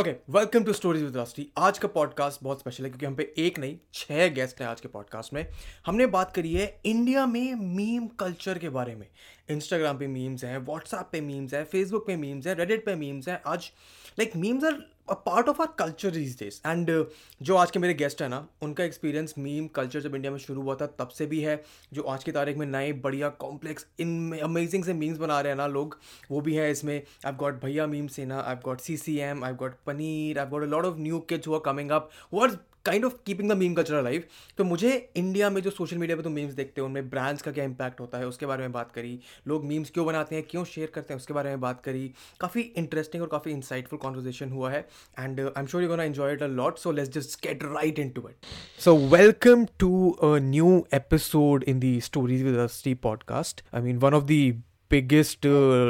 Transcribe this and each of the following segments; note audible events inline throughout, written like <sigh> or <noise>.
Okay welcome to stories with Rasty आज का podcast बहुत स्पेशल है क्योंकि हम पे एक नहीं, छह गेस्ट हैं आज के पॉडकास्ट में। हमने बात करी है इंडिया में मीम कल्चर के बारे में। इंस्टाग्राम पे मीम्स हैं व्हाट्सएप पे मीम्स हैं फेसबुक पे मीम्स हैं रेडिट पे मीम्स हैं। आज like memes are a part of our culture these days and जो आज के मेरे गेस्ट हैं ना, उनका एक्सपीरियंस मीम कल्चर जब इंडिया में शुरू हुआ था, तब से भी है। जो आज की तारीख में नए, बढ़िया कॉम्प्लेक्स इन अमेजिंग से मीम्स बना रहे हैं ना लोग, वो भी है इसमें। आई गॉट भैया मीम सेना I got C C M I got paneer I got a lot of new kids हुआ कमिंग अप वो kind of keeping the meme culture live तो मुझे इंडिया में जो सोशल मीडिया पे तुम मीम्स देखते हो, उनमें ब्रांड्स का क्या इंपैक्ट होता है, उसके बारे में बात करी। लोग मीम्स क्यों बनाते हैं, क्यों शेयर करते हैं, उसके बारे में बात करी। काफ़ी इंटरेस्टिंग और काफ़ी इंसाइटफुल कॉन्वर्जेशन हुआ है and I am sure you gonna enjoy it a lot so let's just get right into it so welcome to a new episode in the stories with podcast I mean one of the biggest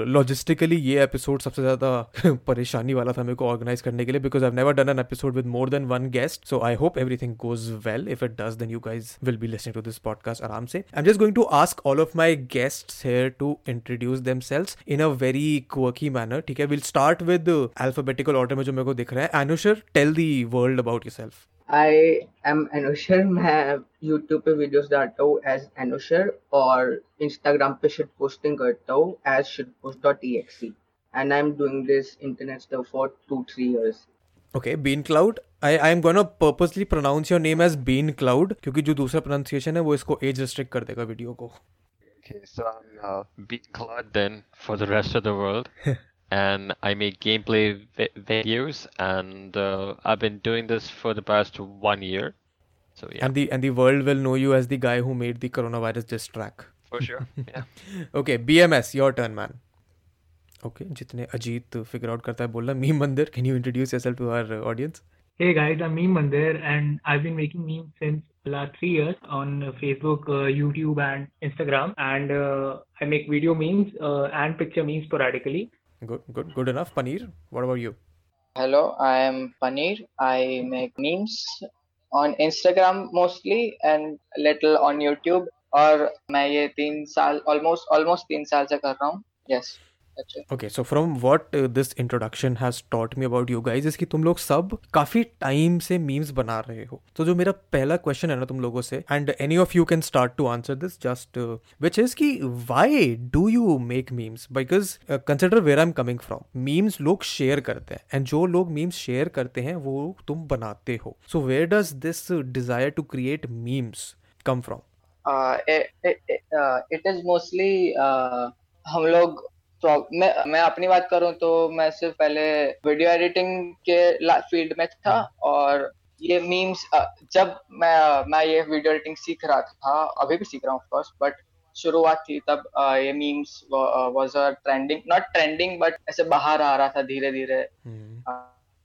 logistically uh, ये episode सबसे ज़्यादा <laughs> परेशानी वाला था मेरे को organise करने के लिए because I never done an episode with more than one guest so I hope everything goes well if it does then you guys will be listening to this podcast आराम से. I am just going to ask all of my guest here to introduce themselves in a very quirky manner ठीक है? Will start with alphabetical order में जो मेरे को दिख रहा है. Anushar tell the world about yourself I am Anushar मैं यूट्यूब पे वीडियोस डालता हूँ एज एनुशर और इंस्टाग्राम पे शिट पोस्टिंग करता हूँ as shit post dot E X and I am doing this internet stuff for two three years okay Bean Cloud I I am gonna purposely pronounce your name as Bean Cloud क्योंकि जो दूसरा pronunciation है वो इसको age restrict कर देगा video को। Okay, so I'm uh, Bean Cloud then for the rest of the world. <laughs> and I make gameplay vi- videos, and uh, I've been doing this for the past one year. So yeah. And the and the world will know you as the guy who made the coronavirus diss track. For sure. Yeah. <laughs> okay, BMS, your turn, man. Okay, जितने Ajit figure out करता है बोलना meme मंदिर can you introduce yourself to our audience? Hey guys, I'm Meme Mandir and I've been making memes since the last three years on Facebook, uh, YouTube, and Instagram. And uh, I make video memes uh, and picture memes sporadically. Good, good, good enough. Paneer, what about you? Hello, I am Paneer. I make memes on Instagram mostly and little on YouTube. और मैं ये तीन साल almost almost तीन साल से कर रहा हूँ. Yes. Okay so from what this introduction has taught me about you guys इसकी तुम लोग सब काफ़ी टाइम से मीम्स बना रहे हो। तो जो मेरा पहला क्वेश्चन है ना तुम लोगों से and any of you can start to answer this just which is की why do you make memes because consider where I am coming from memes लोग शेयर करते हैं एंड जो लोग मीम्स शेयर करते हैं वो तुम बनाते हो। So where does this desire to create memes come from it is mostly हम लोग मैं मैं अपनी बात करूँ तो मैं सिर्फ़ पहले वीडियो एडिटिंग के फ़ील्ड में था और ये मीम्स जब मैं मैं ये वीडियो एडिटिंग सीख रहा था अभी भी सीख रहा हूँ ऑफकोर्स बट शुरुआत थी तब ये memes was a trending not trending but ऐसे बाहर आ रहा था धीरे धीरे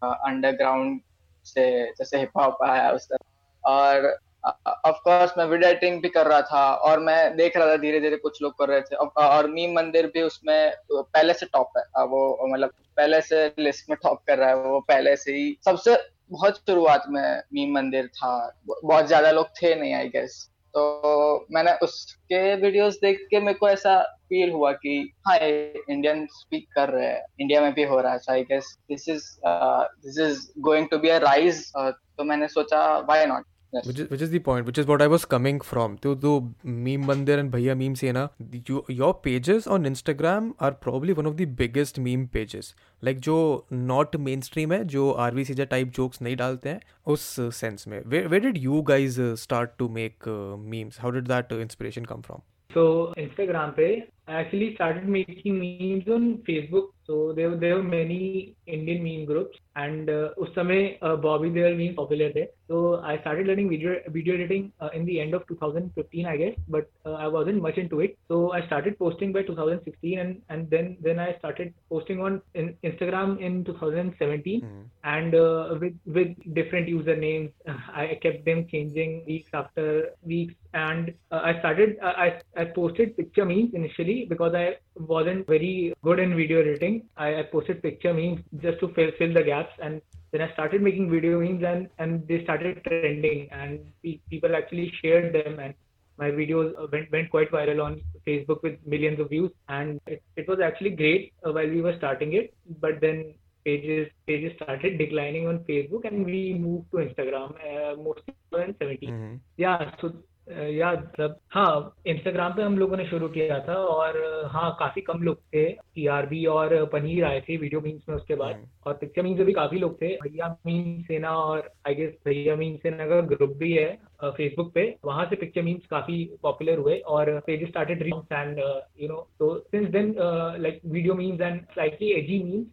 अंडरग्राउंड से जैसे हिप हॉप आया उस तरह। और ऑफ़ कोर्स मैं वीडियो एडिटिंग भी कर रहा था और मैं देख रहा था धीरे धीरे कुछ लोग कर रहे थे। और मीम मंदिर भी उसमें पहले से टॉप है। वो मतलब पहले से लिस्ट में टॉप कर रहा है, वो पहले से ही। सबसे बहुत शुरुआत में मीम मंदिर था। बहुत ज़्यादा लोग थे नहीं आई गेस तो मैंने उसके वीडियोस देख के मेरे को ऐसा फील हुआ कि हाँ इंडियन स्पीक कर रहे हैं। इंडिया में भी हो रहा है so I guess this is this is going to be a rise तो मैंने सोचा why not Yes. Which is which is the point, which is what I was coming from. So the meme mandir and bhaiya meme sena, you, your pages on Instagram are probably one of the biggest meme pages. Like जो not mainstream है, जो RV सीजा type jokes नहीं डालते हैं, उस sense में. Where where did you guys start to make uh, memes? How did that uh, inspiration come from? So Instagram पे I actually started making memes on Facebook. So there were there were many Indian meme groups and uh, उस समय Bobby there meme popular थे so I started learning video video editing uh, in the end of 2015 I guess but uh, I wasn't much into it so I started posting by 2016 and and then then I started posting on in Instagram in 2017 mm. and uh, with with different usernames <laughs> I kept them changing weeks after weeks and uh, I started uh, I I posted picture memes initially because I wasn't very good in video editing I, I posted picture memes just to fill fill the gaps and then I started making video memes and, and they started trending and pe- people actually shared them and my videos went, went quite viral on Facebook with millions of views and it, it was actually great uh, while we were starting it but then pages pages started declining on Facebook and we moved to Instagram uh, mostly in 17. Mhm. Yeah, so uh, या मतलब हाँ Instagram पे हम लोगों ने शुरू किया था और हाँ काफ़ी कम लोग थे। टीआरबी और पनीर आए थे वीडियो मीम्स में उसके बाद। हम्म। और पिक्चर मीम्स में भी काफ़ी लोग थे। भैया मीम सेना और आई गेस भैया मीन सेना का ग्रुप भी है फेसबुक पे। वहाँ से पिक्चर मीम्स काफ़ी पॉपुलर हुए और page started reams and you know तो since then like video memes and slightly edgy memes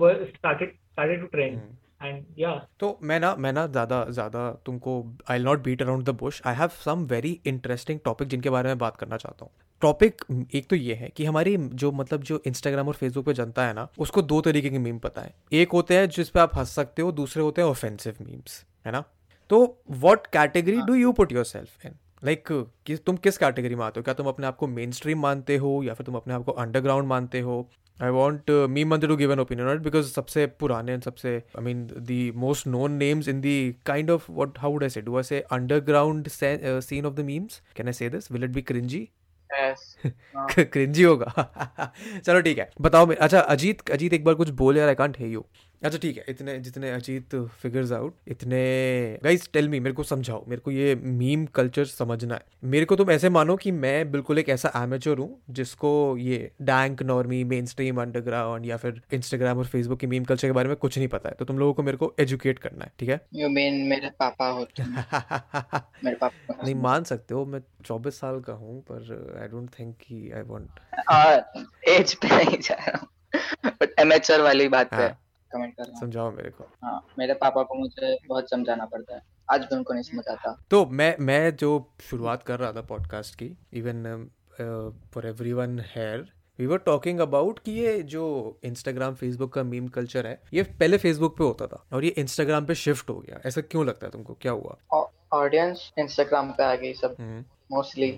were started started to trend. Hmm. तो मैं ना मैं ना ज़्यादा ज़्यादा तुमको I not beat around the bush I have some very interesting topic जिनके बारे में बात करना चाहता हूँ। टॉपिक एक तो ये है कि हमारी जो मतलब जो इंस्टाग्राम और फेसबुक पे जनता है ना उसको दो तरीके के मीम पता है। एक होते हैं जिस पे आप हंस सकते हो दूसरे होते हैं ऑफेंसिव मीम्स है ना? तो what category do you put yourself in like कि तुम किस कैटेगरी में आते हो? क्या तुम अपने आप को मेन स्ट्रीम मानते हो या फिर तुम अपने आप को अंडरग्राउंड मानते हो? I want me Mandir to give an opinion not because सबसे पुराने and सबसे I mean the most known names in the kind of what how they do I say scene of the memes can I say this will it be cringy yes। <laughs> Cringy होगा। <laughs> चलो ठीक है। बताओ मैं अच्छा अजीत अजीत एक बार कुछ बोल यार आई कांट हे यू अच्छा ठीक है। इतने जितने अजीत फिगर्स आउट इतने गाइस टेल मी मेरे को समझाओ मेरे को ये मीम कल्चर समझना है। मेरे को तुम ऐसे मानो कि मैं बिल्कुल एक ऐसा एमेचर हूँ जिसको ये dank normie mainstream underground या फिर इंस्टाग्राम और फेसबुक की मीम कल्चर के बारे में कुछ नहीं पता है। तो तुम लोगों को मेरे को एजुकेट करना है ठीक है? You mean मेरे पापा होते हैं। <laughs> मेरे पापा नहीं मान सकते हो मैं चौबीस साल का हूँ पर आई डोंट थिंक कि आई वांट हाँ एज पे नहीं जा रहा हूँ। बट एमेचर वाली बात पे। हाँ। कमेंट कर समझाओ मेरे को। हाँ मेरे पापा को मुझे बहुत समझाना पड़ता है। आज भी उनको नहीं समझ आता। तो मैं मैं जो शुरुआत कर रहा था पॉडकास्ट की even for everyone here we were talking about कि ये जो इंस्टाग्राम फेसबुक का मीम कल्चर है ये पहले फेसबुक पे होता था और ये इंस्टाग्राम पे शिफ्ट हो गया। ऐसा क्यों लगता है तुमको? क्या हुआ? ऑडियंस इंस्टाग्राम पे आ गई सब। हम्म। Mostly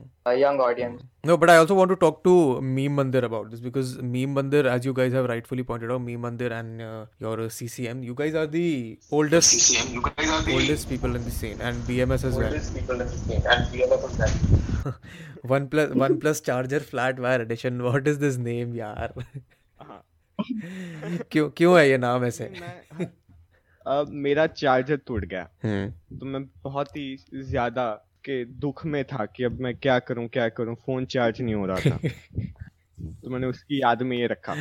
young audience No, but I also want to talk to Meme Mandir about this because Meme Mandir, as you guys have rightfully pointed out, Meme Mandir and uh, your CCM, you guys are the oldest CCM, you guys are the oldest people in the scene and BMS as well. oldest people in the scene, and we are the best. One plus one plus charger flat wire edition. What is this name? हाँ। क्यों क्यों है ये नाम ऐसे? अब मेरा charger टूट गया हम्म तो मैं बहुत ही ज़्यादा के दुख में था कि अब मैं क्या करूँ क्या करूँ? फ़ोन चार्ज नहीं हो रहा था। <laughs> तो मैंने उसकी याद में ये रखा।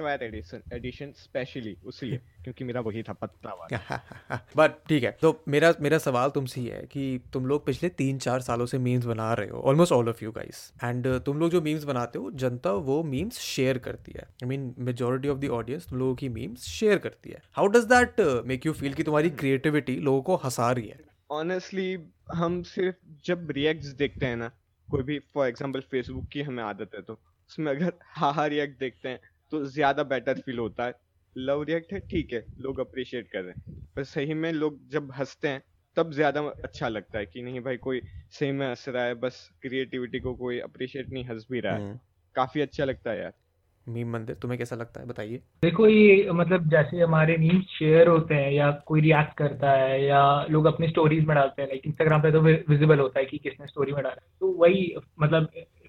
वायर एडिशन एडिशन स्पेशली उसलिए क्योंकि मेरा वही था पत्ता वाला। <laughs> बट ठीक है तो मेरा मेरा सवाल तुमसे ये है कि तुम लोग पिछले तीन चार सालों से मीम्स बना रहे हो almost all of you guys and तुम लोग जो मीम्स बनाते हो जनता वो मीम्स शेयर करती है। I mean majority of the audience तुम लोगों की मीम्स शेयर करती है। How does that make you feel कि तुम्हारी क्रिएटिविटी लोगों को हंसा रही है? ऑनेस्टली हम सिर्फ़ जब रिएक्ट्स देखते हैं ना कोई भी फॉर एग्जांपल फेसबुक की हमें आदत है तो उसमें अगर हा हा रिएक्ट देखते हैं तो ज़्यादा बेटर फील होता है। लव रिएक्ट है ठीक है लोग अप्रिशिएट कर रहे हैं। पर सही में लोग जब हँसते हैं तब ज़्यादा अच्छा लगता है कि नहीं भाई कोई सही में हंस रहा है बस क्रिएटिविटी को कोई अप्रिशिएट नहीं हंस भी रहा हम्म। है काफ़ी अच्छा लगता है यार। मीम मंदिर तुम्हें कैसा लगता है? बताइए। देखो ये मतलब जैसे हमारे मीम्स शेयर होते हैं या कोई रिएक्ट करता है या लोग अपनी स्टोरीज में डालते हैं लाइक इंस्टाग्राम पे तो विजिबल होता है कि किसने स्टोरी में डाला है। तो वही मतलब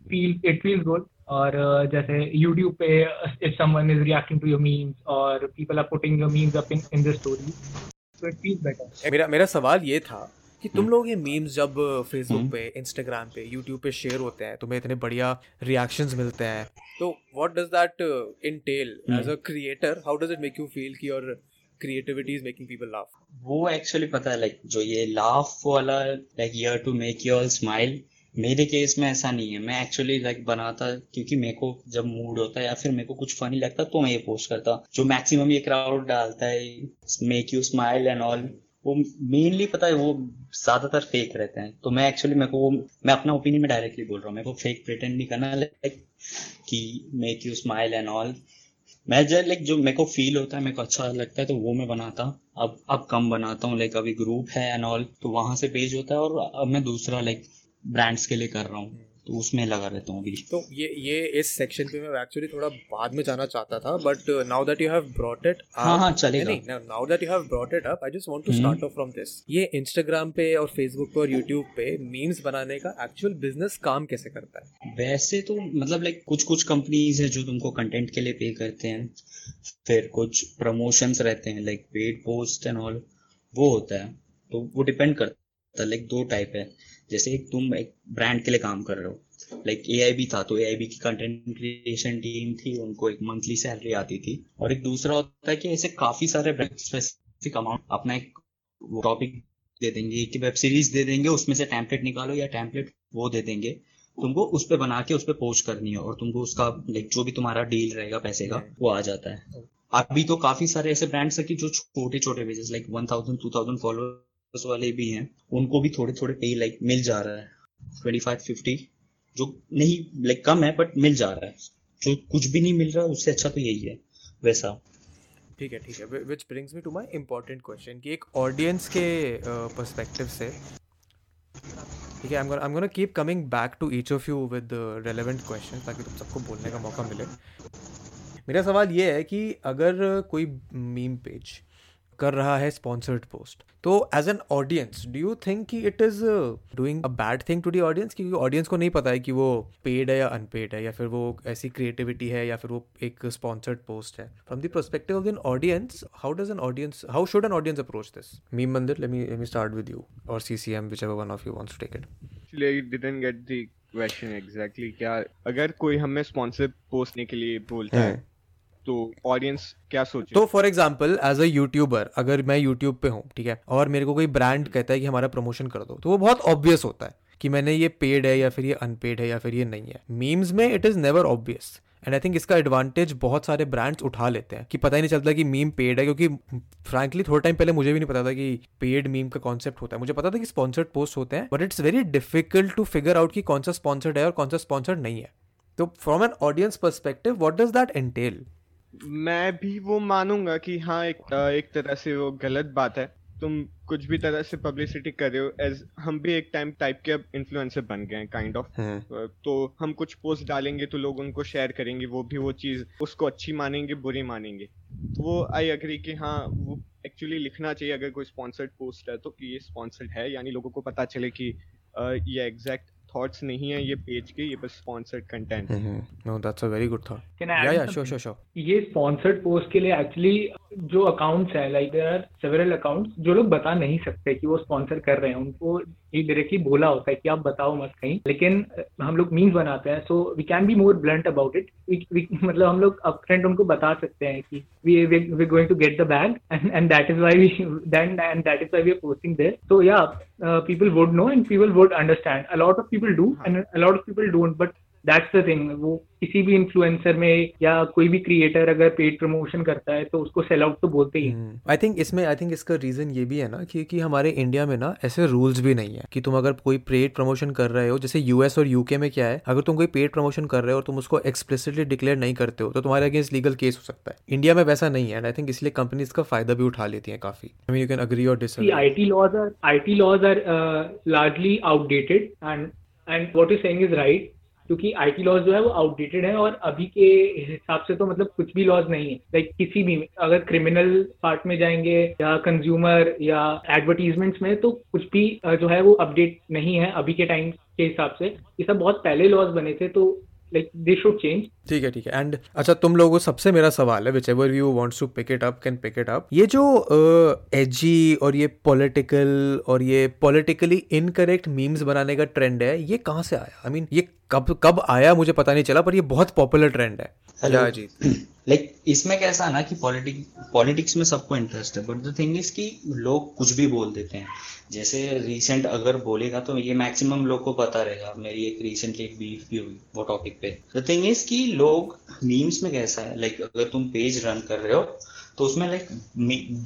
फील इट फील्स गुड और जैसे यूट्यूब पे if someone is reacting to your memes और people are putting your memes up in in the story so it feels better मेरा मेरा सवाल ये था कि तुम लोग ये मीम्स जब फेसबुक पे इंस्टाग्राम पे यूट्यूब पे शेयर होते हैं तुम्हें इतने बढ़िया रिएक्शंस मिलते हैं तो what does that इनटेल as a creator how does it make you feel कि your creativity is making people laugh वो एक्चुअली पता है लाइक जो ये लाफ वाला like your to make you all smile मेरे केस में ऐसा नहीं है। मैं एक्चुअली लाइक बनाता क्योंकि मेरे को जब मूड होता है या फिर मेरे को कुछ फनी लगता है तो मैं ये पोस्ट करता। जो मैक्सिमम ये क्राउड डालता है make you smile and all वो मेनली पता है, वो ज़्यादातर फेक रहते हैं। तो मैं एक्चुअली मेरे को मैं अपना ओपिनियन में डायरेक्टली बोल रहा हूँ। मेरे को फेक प्रिटेंड नहीं करना लाइक कि make you smile and all मैं जब लाइक जो मेरे को फील होता है, मेरे को अच्छा लगता है तो वो मैं बनाता अब अब कम बनाता हूँ लाइक अभी ग्रुप है एंड ऑल तो वहाँ से पेज होता है और अब मैं दूसरा लाइक ब्रांड्स के लिए कर रहा हूँ। तो उसमें लगा रहता हूँ अभी। तो ये ये इस सेक्शन पे मैं एक्चुअली थोड़ा बाद में जाना चाहता था but now that you have brought it हाँ हाँ चलेगा। Now that you have brought it up I just want to. Start off from this ये इंस्टाग्राम पे और फेसबुक पे और यूट्यूब पे मीम्स बनाने का एक्चुअल बिज़नेस काम कैसे करता है? वैसे तो मतलब लाइक कुछ कुछ कंपनीज़ है जो तुमको कंटेंट के लिए पे करते हैं फिर कुछ प्रमोशंस रहते हैं like paid post and all वो होता है। तो वो डिपेंड करता है लाइक दो टाइप है। जैसे एक तुम एक ब्रांड के लिए काम कर रहे हो। लाइक एआईबी था तो एआईबी की कंटेंट क्रिएशन टीम थी, उनको एक मंथली सैलरी आती थी। और एक दूसरा होता है कि ऐसे काफ़ी सारे स्पेसिफिक अमाउंट अपना एक टॉपिक दे देंगे कि वेब सीरीज़ दे देंगे, उसमें से टैंपलेट निकालो या टैंपलेट वो दे देंगे। तुमको उस पे बना के उस पे पोस्ट करनी है और तुमको उसका लाइक जो भी तुम्हारा डील रहेगा पैसे का, वो आ जाता है। अभी तो काफ़ी सारे ऐसे ब्रांड्स है कि जो छोटे छोटे pages like one thousand two thousand followers वाले भी हैं, उनको भी थोड़े थोड़े पे लाइक मिल जा रहा है। ट्वेंटी फाइव फिफ्टी जो नहीं लाइक कम है बट मिल जा रहा है। जो कुछ भी नहीं मिल रहा, उससे अच्छा तो यही है, वैसा। ठीक है ठीक है। Which brings me to my important question कि एक ऑडियंस के पर्सपेक्टिव से, ठीक है I am gonna keep coming back to each of you with relevant question ताकि तुम सबको बोलने का मौका मिले। मेरा सवाल ये है कि अगर कोई मीम पेज कर रहा है स्पॉन्सर्ड पोस्ट तो as an audience do you think कि it is doing a bad thing to the audience क्योंकि ऑडियंस को नहीं पता है कि वो पेड है या अनपेड है या फिर वो ऐसी क्रिएटिविटी है या फिर वो एक स्पॉन्सर्ड पोस्ट है. From the perspective of an audience how does an audience how should an audience approach this meme Mandir let me let me start with you और CCM whichever one of you wants to take it I didn't get the question exactly. क्या अगर कोई हमें sponsor पोस्टने के लिए बोलता है तो ऑडियंस क्या सोचे? तो for example as a YouTuber अगर मैं यूट्यूब पे हूँ, ठीक है, और मेरे को कोई ब्रांड कहता है कि हमारा प्रमोशन कर दो तो वो बहुत ऑब्वियस होता है कि मैंने ये पेड है या फिर ये अनपेड है या फिर ये नहीं है। मीम्स में it is never obvious and I think इसका एडवांटेज बहुत सारे ब्रांड्स उठा लेते हैं, कि पता ही नहीं चलता कि मीम पेड है, क्योंकि फ्रैंकली थोड़ा टाइम पहले मुझे भी नहीं पता था कि पेड मीम का कॉन्सेप्ट होता है। मुझे पता था कि स्पॉन्सर्ड पोस्ट होते हैं but it's very difficult to figure out कि कौन सा स्पॉन्सर्ड है और कौन सा स्पॉन्सर्ड नहीं है। तो from an audience perspective what does that entail मैं भी वो मानूँगा कि हाँ एक एक तरह से वो गलत बात है। तुम कुछ भी तरह से पब्लिसिटी कर रहे हो एज हम भी एक टाइम टाइप के अब इन्फ्लुएंसर बन गए हैं काइंड ऑफ़ तो हम कुछ पोस्ट डालेंगे तो लोग उनको शेयर करेंगे वो भी वो चीज़ उसको अच्छी मानेंगे बुरी मानेंगे। तो वो आई अग्री कि हाँ वो एक्चुअली लिखना चाहिए अगर कोई स्पॉन्सर्ड पोस्ट है तो कि ये स्पॉन्सर्ड है यानी लोगों को पता चले कि अ, ये एग्जैक्ट थॉट्स नहीं है ये पेज के ये बस sponsored content no that's a very good thought yeah yeah? Sure sure sure ये स्पॉन्सर्ड पोस्ट के लिए एक्चुअली जो अकाउंट्स हैं like there are several accounts जो लोग बता नहीं सकते कि वो स्पॉन्सर कर रहे हैं उनको ये डायरेक्टली बोला होता है कि आप बताओ मत कहीं। लेकिन अ, हम लोग मीम्स बनाते हैं so we can be more blunt about it मतलब हम लोग अपफ्रंट उनको बता सकते हैं कि we we going to get the bag and and that is why we then and that is why we are posting there so yeah people would know and people would understand. A lot of people do and a lot of people don't but that's the thing वो किसी भी influencer में या कोई भी creator अगर paid promotion करता है तो उसको सेल आउट तो बोलते ही हैं। आई थिंक इसमें आई थिंक इसका रीजन ये भी है ना क्योंकि हमारे इंडिया में ना ऐसे रूल्स भी नहीं है कि तुम अगर कोई पेड प्रमोशन कर रहे हो जैसे यूएस और यूके में क्या है अगर तुम कोई पेड प्रमोशन कर रहे हो और तुम उसको एक्सप्लिसिटली डिक्लेयर नहीं करते हो तो तुम्हारे अगेंस्ट लीगल केस हो सकता है। इंडिया में वैसा नहीं है एंड आई थिंक इसलिए कंपनीज़ का फ़ायदा भी उठा लेती हैं काफ़ी। यू कैन अग्री और disagree IT laws are IT laws are uh, largely outdated and what you saying is right क्योंकि क्योंकि टी लॉज जो है वो आउटडेटेड है और अभी के हिसाब से तो मतलब कुछ भी लॉज नहीं है। लाइक किसी भी, अगर क्रिमिनल पार्ट में जाएँगे या कंज्यूमर या एडवर्टीजमेंट्स में तो कुछ भी जो है वो अपडेट नहीं है अभी के टाइम के हिसाब से। ये सब बहुत पहले लॉज बने थे तो लाइक they should change. ठीक है ठीक है. एंड अच्छा तुम लोगों सबसे मेरा सवाल है whichever you to pick it up can pick it up ये जो एजी और ये पॉलिटिकल और ये पॉलिटिकली इनकरेक्ट मीम्स बनाने का ट्रेंड है ये कहाँ से आया? आई I मीन mean, ये कब कब आया मुझे पता नहीं चला पर ये बहुत पॉपुलर ट्रेंड है। हेलो जी लाइक इसमें कैसा ना कि पॉलिटिक पॉलिटिक्स में सबको इंटरेस्ट है बट द थिंग इज़ कि लोग कुछ भी बोल देते हैं। जैसे रिसेंट अगर बोलेगा तो ये मैक्सिमम लोग को पता रहेगा। मेरी एक रिसेंटली एक बीफ भी हुई वो टॉपिक पे। द थिंग इज़ कि लोग मीम्स में कैसा है? लाइक like, अगर तुम पेज रन कर रहे हो तो उसमें लाइक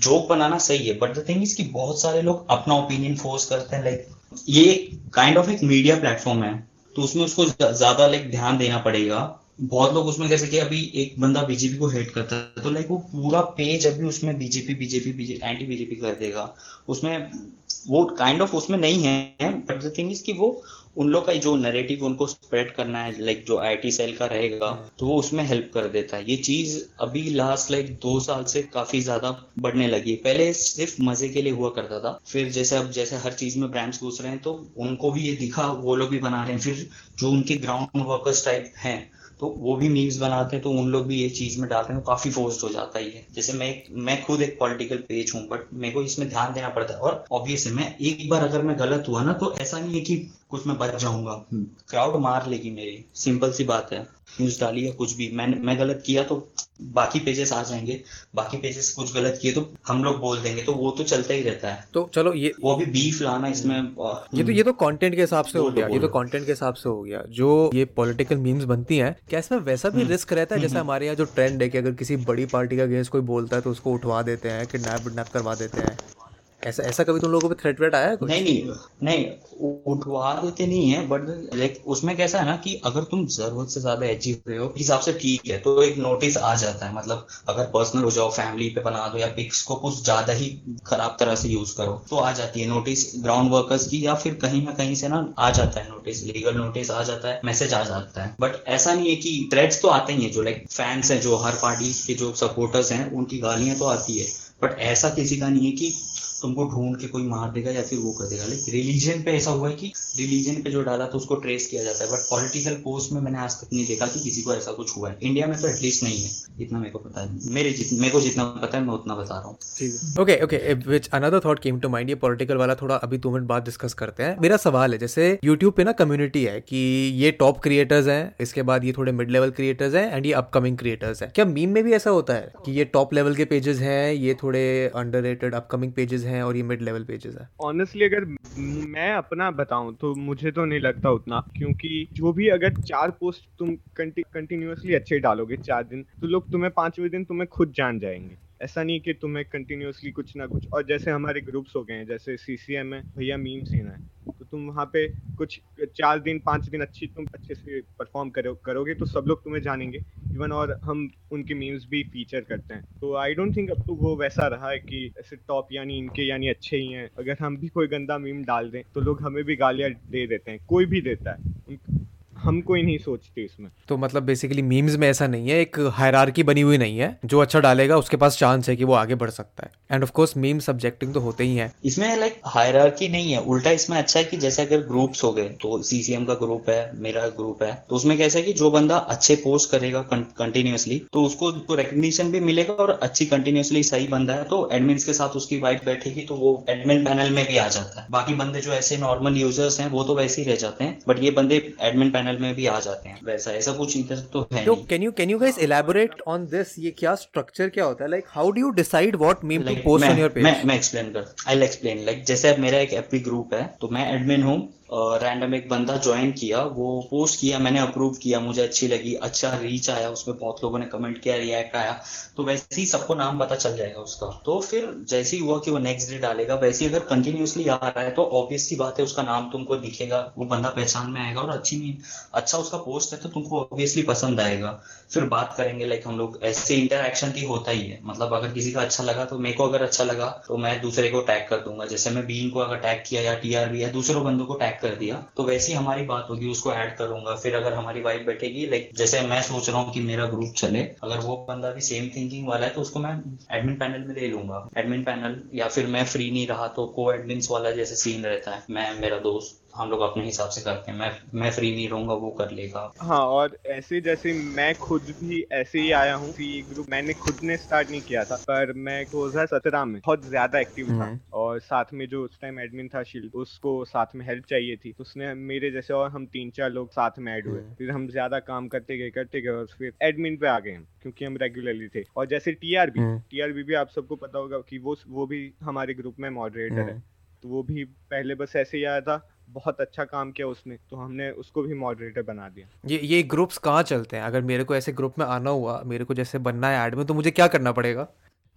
जोक बनाना सही है बट द थिंग इज़ कि बहुत सारे लोग अपना ओपिनियन फोर्स करते हैं। लाइक like, ये काइंड ऑफ़ एक मीडिया प्लेटफॉर्म है। तो उसमें उसको ज़्यादा लाइक ध्यान देना पड़ेगा। बहुत लोग उसमें, जैसे कि अभी एक बंदा बीजेपी को हेट करता है तो लाइक वो पूरा पेज अभी उसमें BJP BJP BJP anti BJP कर देगा। उसमें वो काइंड kind ऑफ़ of उसमें नहीं है बट द थिंग इज़ कि वो उन लोग का जो नैरेटिव उनको स्प्रेड करना है लाइक जो आईटी सेल का रहेगा तो वो उसमें हेल्प कर देता है। ये चीज़ अभी लास्ट लाइक दो साल से काफ़ी ज़्यादा बढ़ने लगी पहले सिर्फ़ मज़े के लिए हुआ करता था, फिर जैसे अब जैसे हर चीज़ में ब्रांड्स घुस रहे हैं तो उनको भी ये दिखा, वो लोग भी बना रहे हैं, फिर जो उनके ग्राउंड वर्कर्स टाइप हैं तो वो भी मीम्स बनाते हैं तो उन लोग भी ये चीज़ में डालते हैं तो काफ़ी फोर्स्ड हो जाता है ये। जैसे मैं मैं खुद एक पॉलिटिकल पेज हूँ बट मेरे को इसमें ध्यान देना पड़ता है। और ऑब्वियस है मैं एक बार अगर मैं गलत हुआ ना तो ऐसा नहीं है कि कुछ मैं बच जाऊँगा। क्राउड मार लेगी मेरी। सिंपल सी बात है। न्यूज़ डाली या कुछ भी। मैंने मैं गलत किया तो बाकी पेजेस आ जाएँगे। बाकी पेजेस कुछ गलत किए तो हम लोग बोल देंगे तो वो तो चलता ही रहता है। तो चलो ये वो भी बीफ लाना इसमें ये तो ये तो कंटेंट के हिसाब से हो गया ये तो। कंटेंट के हिसाब से हो गया। जो ये पॉलिटिकल मीम्स बनती हैं क्या इसमें वैसा भी रिस्क रहता है जैसे हमारे यहाँ जो ट्रेंड है कि अगर किसी बड़ी पार्टी का अगेंस्ट कोई बोलता है तो उसको उठवा देते हैं किडनैप विडनैप करवा देते हैं। ऐसा ऐसा कभी तुम लोगों को थ्रेट वेट आया कुछ? नहीं नहीं नहीं उठवा देते नहीं है बट लाइक उसमें कैसा है ना कि अगर तुम ज़रूरत से ज़्यादा अचीव रहे हो, हिसाब से ठीक है तो एक नोटिस आ जाता है। मतलब अगर पर्सनल हो जाओ फैमिली पे बना दो या पिक्स को कुछ ज़्यादा ही खराब तरह से यूज़ करो तो आ जाती है नोटिस ग्राउंड वर्कर्स की, या फिर कहीं ना कहीं से ना आ जाता है नोटिस लीगल नोटिस आ जाता है मैसेज आ जाता है। बट ऐसा नहीं है कि थ्रेड्स तो आते ही है, जो लाइक फैंस हैं, जो हर पार्टी के जो सपोर्टर्स हैं, उनकी गालियाँ तो आती है। बट ऐसा किसी का नहीं है कि तुमको ढूंढ के कोई मार देगा या फिर वो कर देगा। लेकिन रिलीजन पे ऐसा हुआ है कि रिलीजन पे जो डाला तो उसको ट्रेस किया जाता है बट पॉलिटिकल पोस्ट में मैंने आज तक नहीं देखा कि किसी को ऐसा कुछ हुआ है। इंडिया में तो एटलीस्ट नहीं है। इतना मेरे को पता है। मेरे मेरे को जितना पता है, मैं उतना बता रहा हूँ। Okay okay which another thought came to mind ये पॉलिटिकल वाला थोड़ा अभी दो मिनट बाद डिस्कस करते हैं। मेरा सवाल है, जैसे यूट्यूब पे ना कम्युनिटी है कि ये टॉप क्रिएटर्स हैं, इसके बाद ये थोड़े मिड लेवल क्रिएटर्स हैं एंड ये अपकमिंग क्रिएटर्स हैं। क्या मीम में भी ऐसा होता है कि ये टॉप लेवल के पेजेस हैं, ये थोड़े अंडर अपकमिंग पेजेस हैं? और ये मिड लेवल पेजेस हैं। ऑनेस्टली अगर मैं अपना बताऊँ तो मुझे तो नहीं लगता उतना, क्योंकि जो भी अगर चार पोस्ट तुम कंटिन्यूसली अच्छे डालोगे चार दिन तो लोग तुम्हें पाँचवें दिन तुम्हें खुद जान जाएँगे। ऐसा नहीं कि तुम्हें कंटिन्यूसली कुछ ना कुछ, और जैसे हमारे ग्रुप्स हो गए हैं, जैसे सीसीएम है, भैया मीम सीन है तो तुम वहाँ पे कुछ चार दिन, पाँच दिन अच्छी तुम अच्छे से परफॉर्म करो, करोगे तो सब लोग तुम्हें जानेंगे। इवन और हम उनके मीम्स भी फीचर करते हैं। तो आई डोंट थिंक अब तो वो वैसा रहा है कि ऐसे टॉप यानी इनके यानी अच्छे ही हैं। अगर हम भी कोई गंदा मीम डाल दें तो लोग हमें भी गालियाँ दे देते हैं, कोई भी देता है। हम कोई नहीं सोचते इसमें। तो मतलब बेसिकली मीम्स में ऐसा नहीं है एक हायरार्की बनी हुई नहीं है जो अच्छा डालेगा उसके पास चांस है कि वो आगे बढ़ सकता है। And of course meme subjecting तो होते ही है। इसमें लाइक हायरार्की नहीं है उल्टा इसमें अच्छा है कि जैसे अगर ग्रुप्स हो गए तो सीसीएम का ग्रुप है मेरा ग्रुप है तो उसमें कैसा है कि जो बंदा अच्छे पोस्ट करेगा कंटिन्यूअसली तो उसको तो रिकग्निशन भी मिलेगा और अच्छी कंटिन्यूअसली सही बंदा है तो एडमिन के साथ उसकी वाइफ बैठेगी तो वो एडमिन पैनल में भी आ जाता है। बाकी बंदे जो ऐसे नॉर्मल यूज़र्स हैं वो तो वैसे ही रह जाते हैं बट ये बंदे एडमिन पैनल में भी आ जाते हैं। वैसा ऐसा कुछ इधर तो है तो can you can you guys elaborate on this ये क्या स्ट्रक्चर क्या होता है? Like how do you decide what meme to post on your page मैं मैं एक्सप्लेन कर आई विल एक्सप्लेन लाइक जैसे मेरा एक एफपी ग्रुप है तो मैं एडमिन हूँ रैंडम एक बंदा ज्वाइन किया, वो पोस्ट किया, मैंने अप्रूव किया, मुझे अच्छी लगी अच्छा रीच आया, उसमें बहुत लोगों ने कमेंट किया रिएक्ट आया तो वैसे ही सबको नाम पता चल जाएगा उसका। तो फिर जैसे ही हुआ कि वो नेक्स्ट डे डालेगा, वैसे ही अगर कंटिन्यूसली आ रहा है तो ऑब्वियसली बात है, उसका नाम तुमको दिखेगा, वो बंदा पहचान में आएगा और अच्छी अच्छा उसका पोस्ट है तो तुमको ऑब्वियसली पसंद आएगा। फिर बात करेंगे लाइक हम लोग ऐसे इंटरेक्शन की होता ही है। मतलब अगर किसी का अच्छा लगा तो मेरे को अगर अच्छा लगा तो मैं दूसरे को टैग कर दूँगा। जैसे मैं बीन को अगर टैग किया या टीआरबी या दूसरों बंदों को टैग कर दिया तो वैसे ही हमारी बात होगी, उसको ऐड करूँगा। फिर अगर हमारी वाइफ बैठेगी लाइक जैसे मैं सोच रहा हूँ कि मेरा ग्रुप चले, अगर वो बंदा भी सेम थिंकिंग वाला है तो उसको मैं एडमिन पैनल में ले लूँगा। एडमिन पैनल या फिर मैं फ्री नहीं रहा तो को एडमिन वाला जैसे सीन रहता है, मैं, मेरा दोस्त हम लोग अपने हिसाब से करते हैं। मैं मैं फ्री नहीं रहूँगा वो कर लेगा। हाँ और ऐसे जैसे मैं खुद भी ऐसे ही आया हूँ। कि ग्रुप मैंने खुद ने स्टार्ट नहीं किया था पर मैं 2017 में। बहुत ज़्यादा एक्टिव था। हम्म। और साथ में जो उस टाइम एडमिन था शील्ड उसको साथ में हेल्प चाहिए थी। तो उसने मेरे जैसे और हम तीन चार लोग साथ में ऐड हुए। हम्म। फिर हम ज़्यादा काम करते गए करते गए और फिर एडमिन पे आ गए हम क्योंकि हम रेगुलरली थे। और जैसे टीआरबी हम्म। टीआरबी भी आप सबको पता होगा कि वो वो भी हमारे ग्रुप में मॉडरेटर है। हम्म। तो वो भी पहले बस ऐसे ही आया था। बहुत अच्छा काम किया उसने तो हमने उसको भी मॉडरेटर बना दिया। ये ये ग्रुप्स कहाँ चलते हैं? अगर मेरे को ऐसे ग्रुप में आना हुआ, मेरे को जैसे बनना है एड में तो मुझे क्या करना पड़ेगा?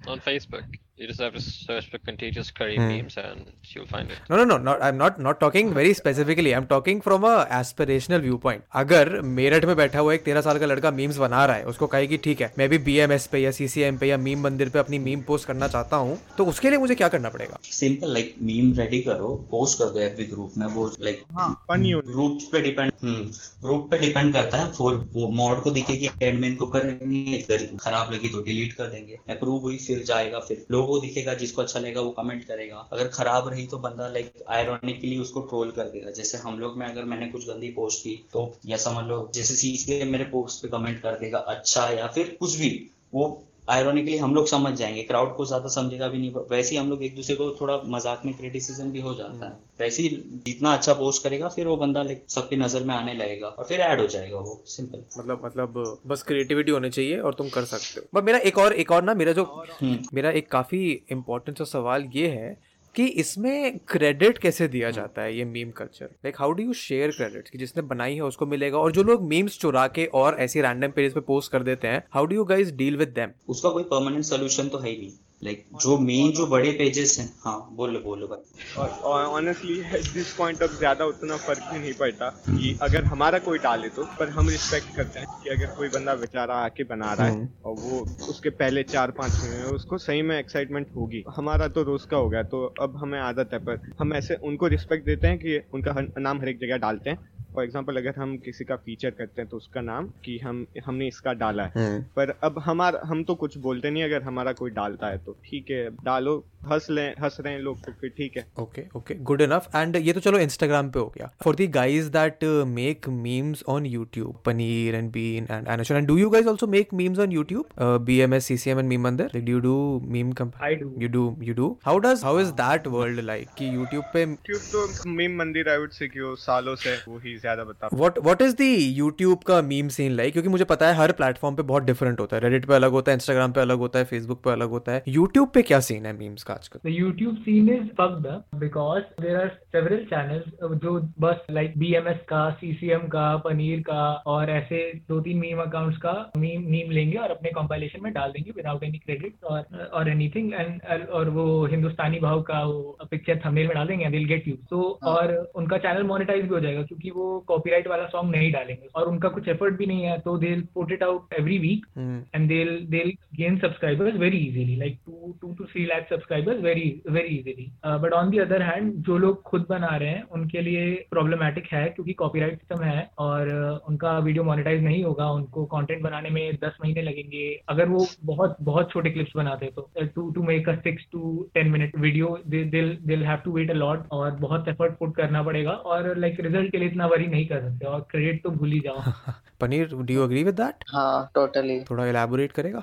On Facebook. You just have to search for contagious curry Hmm. memes and you'll find it. Not I am not not talking very specifically I am talking from a aspirational viewpoint अगर मेरठ में बैठा हुआ एक तेरह साल का लड़का memes बना रहा है उसको कहे कि ठीक है मैं भी बीएमएस पे या सीसीएम पे या मीम मंदिर पे अपनी मीम पोस्ट करना चाहता हूँ तो उसके लिए मुझे क्या करना पड़ेगा सिंपल लाइक मीम रेडी करो पोस्ट कर दो एफबी ग्रुप में वो लाइक हाँ ग्रुप पे डिपेंड ग्रुप पे डिपेंड करता है फॉर मॉड को दिखेगी एडमिन को करेंगे खराब लगी तो डिलीट कर देंगे अप्रूव हुई फिर जाएगा, फिर लोगों दिखेगा, जिसको अच्छा लगेगा, वो कमेंट करेगा। अगर खराब रही तो बंदा लाइक आयरॉनिकली उसको ट्रोल कर देगा। जैसे हम लोग में अगर मैंने कुछ गंदी पोस्ट की तो या समझ लो, जैसे सीख मेरे पोस्ट पे कमेंट कर देगा अच्छा या फिर कुछ भी, वो आयरॉनिकली हम लोग समझ जाएँगे। क्राउड को ज़्यादा समझेगा भी नहीं। वैसे ही हम लोग एक दूसरे को थोड़ा मज़ाक में क्रिटिसिज्म भी हो जाता है। वैसे ही जितना अच्छा पोस्ट करेगा फिर वो बंदा सबकी नज़र में आने लगेगा और फिर ऐड हो जाएगा वो। सिंपल मतलब मतलब बस क्रिएटिविटी होनी चाहिए और तुम कर सकते हो। बट मेरा एक और एक और ना मेरा जो हम्म। मेरा एक काफ़ी इम्पोर्टेंट सा सवाल ये है कि इसमें क्रेडिट कैसे दिया जाता है ये meme culture like how do you share credit कि जिसने बनाई है उसको मिलेगा। और जो लोग मीम्स चुरा के और ऐसी रैंडम पेजेस पे पोस्ट कर देते हैं how do you guys deal with them उसका कोई परमानेंट सोल्यूशन तो है ही नहीं। लाइक जो मेन जो बड़े पेजेस हैं हाँ बोलो बोलो भाई और ऑनेस्टली दिस पॉइंट अब ज़्यादा उतना फ़र्क भी नहीं पड़ता कि अगर हमारा कोई डाले तो पर हम रिस्पेक्ट करते हैं कि अगर कोई बंदा बेचारा आके बना रहा है और वो उसके पहले चार पाँच महीने में उसको सही में एक्साइटमेंट होगी। हमारा तो रोज का हो गया तो अब हमें आदत है पर हम ऐसे उनको रिस्पेक्ट देते हैं कि उनका नाम हर एक जगह डालते हैं फॉर एग्ज़ाम्पल अगर हम किसी का फीचर करते हैं तो उसका नाम कि हम हमने इसका डाला है। पर अब हमारा हम तो कुछ बोलते नहीं अगर हमारा कोई डालता है तो ठीक है डालो। हंस लें हंस रहे हैं लोग तो फिर ठीक है। Okay okay good enough and ये तो चलो इंस्टाग्राम पे हो गया। For the guys that make memes on YouTube Paneer and Bean and एनोशन and do you guys also make memes on YouTube B M S C C M and meme Mandir like do do meme I do. You do you do how does how is that world like कि YouTube पे YouTube तो meme मंदिर I would say कि वो सालों से वो ही ज़्यादा बता what what is the YouTube का मीम सीन लाइक क्योंकि मुझे पता है हर प्लेटफॉर्म पे बहुत डिफरेंट होता है। रेडिट पे अलग होता है इंस्टाग्राम पे अलग होता है फेसबुक पे अलग होता है। यूट्यूब पे क्या सीन है मीम्स का? आजकल। The YouTube scene is fucked up because there are several channels uh, जो बस like BMS का CCM का पनीर का और ऐसे दो तीन मीम अकाउंट्स का मीम मीम लेंगे और अपने कंपाइलेशन में डाल देंगे विदाउट एनी क्रेडिट और और एनीथिंग एंड और वो हिंदुस्तानी भाव का वो पिक्चर थंबनेल में डाल देंगे दिल गेट यू तो और उनका चैनल मोनेटाइज भी हो जाएगा क्योंकि वो कॉपीराइट वाला सॉन्ग नहीं डालेंगे और उनका कुछ एफर्ट भी नहीं है तो they put it out every week Hmm. and gain they'll very subscribers very to like two two to three very very easily. Uh, but on the other hand जो लोग खुद बना रहे हैं उनके लिए प्रॉब्लमैटिक है क्योंकि कॉपीराइट सिस्टम है और uh, उनका वीडियो मोनेटाइज नहीं होगा उनको कंटेंट बनाने में दस महीने लगेंगे। अगर वो बहुत बहुत छोटे क्लिप्स बनाते हैं तो to to make a six to ten minute video they'll have to wait a lot और बहुत एफर्ट पुट करना पड़ेगा और लाइक रिज़ल्ट के लिए इतना वरी नहीं कर सकते और क्रेडिट तो भूल ही जाओ। <laughs> Paneer do you agree with that हाँ टोटली थोड़ा एलैबोरेट करेगा?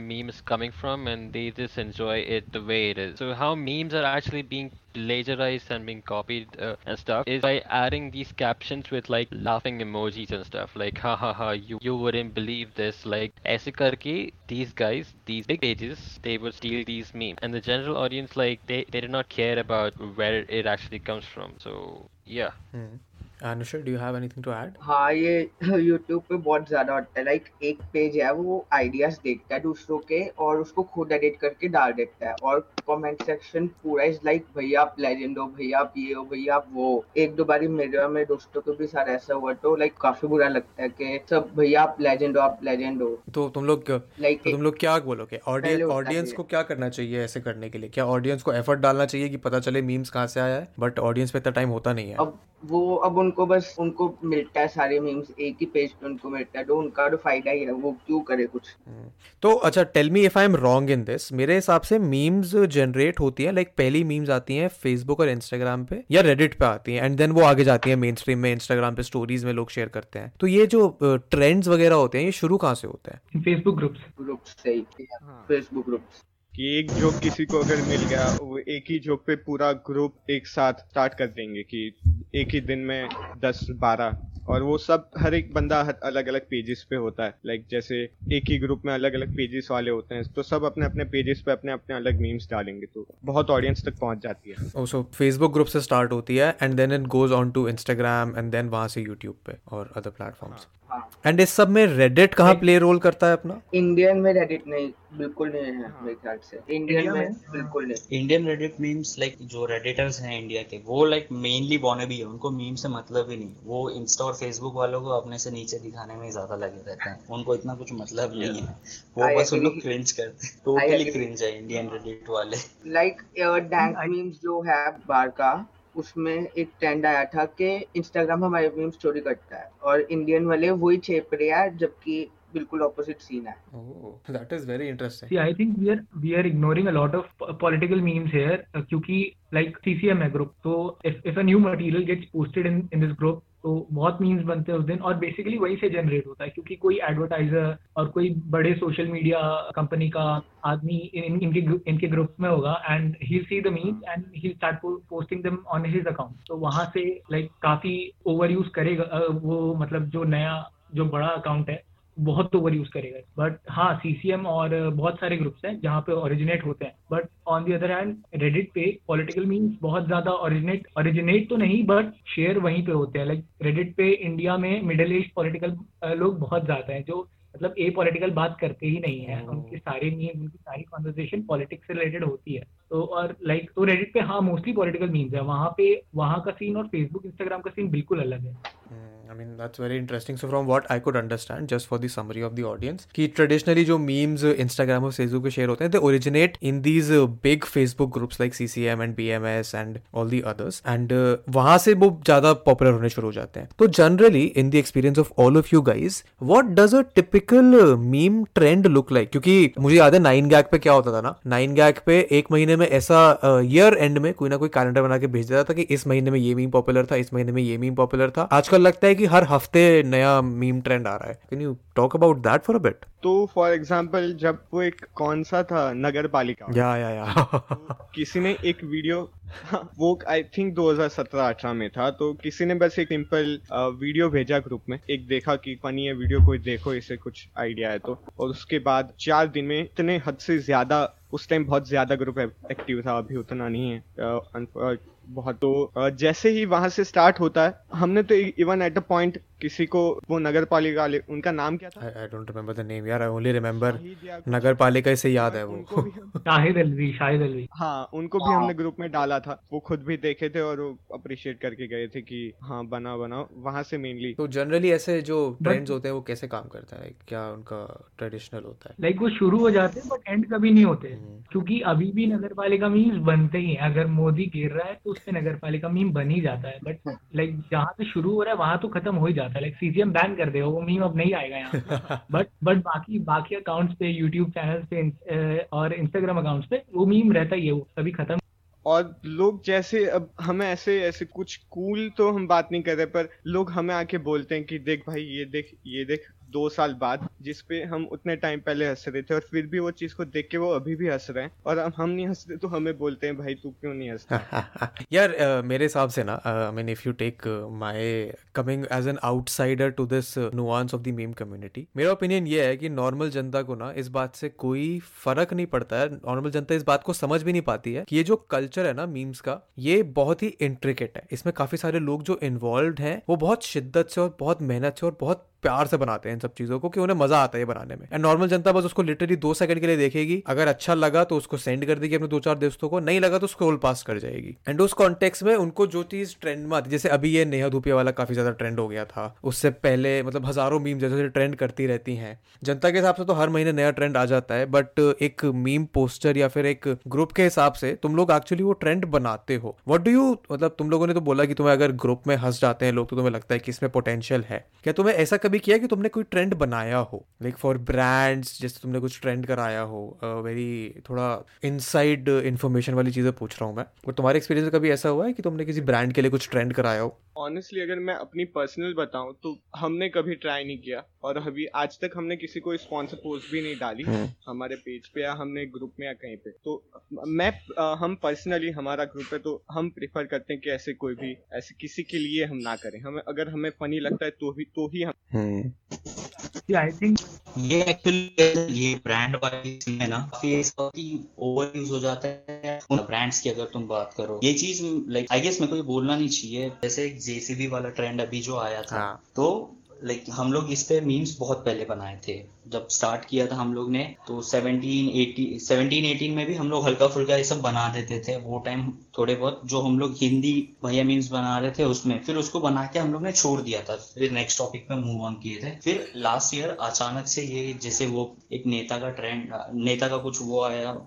meme is coming from and they just enjoy it the way it is. So how memes are actually being plagiarized and being copied uh, and stuff is by adding these captions with like laughing emojis and stuff like ha ha ha you, you wouldn't believe this like aise karke these guys these big pages they would steal these memes and the general audience like they, they did not care about where it actually comes from so yeah mm. Anushar, do you have anything to add? हाँ ये <laughs> YouTube पे बहुत ज़्यादा होता है। Like एक page है वो आइडियाज़ देखता है दूसरों के और उसको खुद एडिट करके डाल देता है। और कमेंट सेक्शन पूरा इज़ लाइक भैया आप लेजेंड हो भैया आप ये हो भैया आप वो एक दो बारी मेरे मेरे दोस्तों के भी साथ ऐसा हुआ तो लाइक काफ़ी बुरा लगता है कि सब भैया आप लेजेंड हो आप लेजेंड हो। तो तुम लोग लाइक तो तुम लोग क्या बोलोगे? ऑडियंस ऑडियंस को क्या करना चाहिए ऐसे करने के लिए? क्या ऑडियंस को एफर्ट डालना चाहिए कि पता चले मीम्स कहाँ से आया है? बट ऑडियंस पे इतना टाइम होता नहीं है। अब वो अब उनको बस उनको मिलता है सारे मीम्स एक ही पेज पे उनको मिलता है तो उनका तो फ़ायदा ही है वो क्यों करे कुछ? हम्म। तो अच्छा tell me if I am wrong in this मेरे हिसाब से मीम्स जनरेट होती हैं लाइक पहली मीम्स आती हैं फेसबुक और इंस्टाग्राम पे या रेडिट पे आती हैं एंड देन वो आगे जाती है मेन स्ट्रीम में इंस्टाग्राम पे स्टोरीज में लोग शेयर करते हैं। तो ये जो ट्रेंड्स वगैरह होते हैं ये शुरू कहाँ से होते हैं? फेसबुक ग्रुप्स ग्रुप्स से। फेसबुक ग्रुप्स कि एक जोक किसी को अगर मिल गया वो एक ही जोक पे पूरा ग्रुप एक साथ स्टार्ट कर देंगे कि एक ही दिन में दस बारह। और वो सब हर एक बंदा अलग अलग पेजेस पे होता है। लाइक like जैसे एक ही ग्रुप में अलग अलग पेजेस वाले होते हैं तो सब अपने अपने पेजेस पे अपने अपने अलग मीम्स डालेंगे तो बहुत ऑडियंस तक पहुँच जाती है। सो फेसबुक ग्रुप से स्टार्ट होती है and then it goes on to Instagram and then वहाँ से यूट्यूब पे और अदर प्लेटफॉर्म्स एंड इस सब में रेडिट कहाँ प्ले रोल करता है अपना? इंडियन में रेडिट नहीं बिल्कुल नहीं है मेरे ख्याल से। इंडियन में बिल्कुल नहीं। इंडियन रेडिट मीम्स लाइक जो रेडिटर्स हैं इंडिया के वो लाइक मेनली बॉनेबी है। उनको मीम से मतलब ही नहीं। वो इंस्टा और फेसबुक वालों को अपने से नीचे दिखाने में ज़्यादा लगे रहते हैं। उनको इतना कुछ मतलब नहीं है। वो बस उन लोग क्रिंज करते हैं। टोटली क्रिंज है इंडियन रेडिट वाले। लाइक डैंक मीम्स जो है बार का उसमें एक ट्रेंड आया था कि इंस्टाग्राम हमारे मीम स्टोरी करता है और इंडियन वाले वही छेप रहे हैं जबकि बिल्कुल ऑपोजिट सीन है। That is very interesting see I think we are we are ignoring a lot of political memes here क्योंकि लाइक सीसीएम है ग्रुप तो if if a new material gets posted in in this group तो बहुत memes बनते हैं उस दिन और बेसिकली वही से जनरेट होता है क्योंकि कोई एडवर्टाइजर और कोई बड़े सोशल मीडिया कंपनी का आदमी इन, इनके इनके ग्रुप में होगा and he see the memes and he start posting them on his account तो वहाँ से लाइक like, काफ़ी ओवर यूज़ करेगा वो मतलब जो नया जो बड़ा अकाउंट है बहुत ओवर यूज़ करेगा। बट हाँ सीसीएम और बहुत सारे ग्रुप्स हैं जहाँ पे ओरिजिनेट होते हैं। But on the other hand Reddit पे पॉलिटिकल मीन्स बहुत ज़्यादा ओरिजिनेट ओरिजिनेट तो नहीं बट शेयर वहीं पे होते हैं। लाइक रेडिट पे इंडिया में मिडिल एज पॉलिटिकल लोग बहुत ज़्यादा हैं जो मतलब ए पॉलिटिकल बात करते ही नहीं है। उनकी सारी मीम उनकी सारी कॉन्वर्जेशन पॉलिटिक्स से रिलेटेड होती है। तो और लाइक तो रेडिट पे हाँ मोस्टली पॉलिटिकल मीम्स है। वहाँ पे वहाँ का सीन और फेसबुक इंस्टाग्राम का सीन बिल्कुल अलग है। I mean that's very interesting so from what I could understand just for the summary of the audience कि ट्रेडिशनली जो मीम्स इंस्टाग्राम और फेसबुक पे शेयर होते हैं they originate in these big Facebook groups like C M and B M S and all the others and वहाँ से वो ज़्यादा पॉपुलर होने शुरू हो जाते हैं। तो generally in the experience of all of you guys what does a typical meme trend look like क्योंकि मुझे याद है नाइन गैक पे क्या होता था ना? नाइन गैक पे एक महीने में ऐसा uh, ईयर एंड में कोई ना कोई कैलेंडर बना के भेज देता था कि इस महीने में ये मीम पॉपुलर था, इस महीने में ये मीम पॉपुलर था। आजकल लगता है हर हफ़्ते नया मीम ट्रेंड आ रहा है। Can you talk about that for a bit तो फॉर एग्जांपल जब वो एक कौन सा था नगर पालिका या या या। तो किसी ने एक वीडियो वो आई थिंक 2017-18 में था तो किसी ने बस एक सिंपल वीडियो भेजा ग्रुप में। एक देखा कि फनी है वीडियो कोई देखो इसे कुछ आइडिया है तो। और उसके बाद चार दिन में इतने हद से ज़्यादा उस टाइम बहुत ज़्यादा ग्रुप एक्टिव था अभी उतना नहीं है बहुत। तो जैसे ही वहाँ से स्टार्ट होता है, हमने तो इवन एट अ पॉइंट किसी को वो नगर पालिका उनका नाम क्या था? I don't remember the name यार आई ओनली रिमेंबर नगर पालिका से याद है वो। <laughs> शाहिद अलवी शाहिद अलवी। हाँ उनको भी हमने ग्रुप में डाला था। वो खुद भी देखे थे और वो अप्रिशिएट करके गए थे कि हाँ बना बना वहाँ से मेनली तो जनरली ऐसे जो ट्रेंड्स होते हैं वो कैसे काम करता है? क्या उनका ट्रेडिशनल होता है? लाइक वो शुरू हो जाते हैं बट एंड कभी नहीं होते। हम्म। क्योंकि अभी भी नगर पालिका मीम्स बनते ही हैं। अगर मोदी गिर रहा है तो उससे नगर पालिका मीम बन ही जाता है। बट लाइक जहाँ से शुरू हो रहा है वहाँ तो खत्म हो ही जाता है। लाइक सीजीएम बैन कर दे वो मीम अब नहीं आएगा यहाँ बट बट <laughs> बाकी बाकी अकाउंट्स पे यूट्यूब चैनल पे और इंस्टाग्राम अकाउंट्स पे वो मीम रहता ही है वो सभी खत्म। और लोग जैसे अब हमें ऐसे ऐसे कुछ कूल तो हम बात नहीं कर रहे पर लोग हमें आके बोलते हैं कि देख भाई ये देख ये देख दो साल बाद जिसपे हम उतने टाइम पहले हंस रहे थे और फिर भी वो चीज़ को देख के वो अभी भी हंस रहे हैं। और अब हम नहीं हँसते तो हमें बोलते हैं भाई तू क्यों नहीं हंसता? <laughs> यार uh, मेरे हिसाब से ना I mean if you take my coming as an outsider to this nuance of the meme community मेरा ओपिनियन ये है कि नॉर्मल जनता को ना इस बात से कोई फ़र्क नहीं पड़ता है। नॉर्मल जनता इस बात को समझ भी नहीं पाती है कि ये जो कल्चर है ना मीम्स का ये बहुत ही इंट्रिकेट है। इसमें काफ़ी सारे लोग जो इन्वॉल्व हैं वो बहुत शिद्दत से और बहुत मेहनत से और बहुत प्यार से बनाते हैं इन सब चीज़ों को कि उन्हें मज़ा आता है बनाने में। एंड नॉर्मल जनता बस उसको लिटरली दो सेकंड के लिए देखेगी। अगर अच्छा लगा तो उसको सेंड कर देगी अपने दो चार दोस्तों को। नहीं लगा तो स्क्रोल पास कर जाएगी। एंड उस कॉन्टेक्स में उनको जो चीज़ ट्रेंड में आती, जैसे अभी ये नेहा धूपिया वाला काफ़ी ज़्यादा ट्रेंड हो गया था। उससे पहले मतलब हज़ारों मीम जैसे ट्रेंड करती रहती हैं। जनता के हिसाब से तो हर महीने नया ट्रेंड आ जाता है बट एक मीम पोस्टर या फिर एक ग्रुप के हिसाब से तुम लोग एक्चुअली वो ट्रेंड बनाते हो। वट डू यू मतलब तुम लोगों ने तो बोला कि तुम्हें अगर ग्रुप में हंस जाते हैं लोग तो तुम्हें लगता है कि इसमें पोटेंशियल है। क्या तुम्हें ऐसा किया कि तुमने कोई ट्रेंड बनाया हो? लाइक फॉर ब्रांड्स जैसे तुमने कुछ ट्रेंड कराया हो वेरी uh, थोड़ा इनसाइड इन्फॉर्मेशन वाली चीज़ें पूछ रहा हूँ मैं। और तुम्हारे एक्सपीरियंस में कभी ऐसा हुआ है कि तुमने किसी ब्रांड के लिए कुछ ट्रेंड कराया हो? ऑनेस्टली अगर मैं अपनी पर्सनल बताऊँ तो हमने कभी ट्राई नहीं किया। और अभी आज तक हमने किसी को स्पॉन्सर पोस्ट भी नहीं डाली। हम्म। हमारे पेज पे या हमने ग्रुप में या कहीं पे। तो मैं हम पर्सनली हमारा ग्रुप है तो हम प्रेफर करते हैं कि ऐसे कोई भी ऐसे किसी के लिए हम ना करें। हमें अगर हमें फनी लगता है तो ही तो ही हम हम्म। आई थिंक ये एक्चुअली ये ब्रांड वाइज में ना काफ़ी ऐसा ओवर यूज़ हो जाता है उन ब्रांड्स की अगर तुम बात करो ये चीज़ लाइक आई गेस मेरे को ये बोलना नहीं चाहिए जैसे एक जेसीबी वाला ट्रेंड अभी जो आया था हाँ। तो लाइक हम लोग इस पे मीम्स बहुत पहले बनाए थे। जब स्टार्ट किया था हम लोग ने तो 17 18 17 18 में भी हम लोग हल्का फुल्का ये सब बना देते थे। वो टाइम थोड़े बहुत जो हम लोग हिंदी भैया मीम्स बना रहे थे उसमें, फिर उसको बना के हम लोग ने छोड़ दिया था। फिर नेक्स्ट टॉपिक पे मूव ऑन किए थे। फिर लास्ट ईयर अचानक से ये जैसे वो एक नेता का ट्रेंड नेता का कुछ वो आया,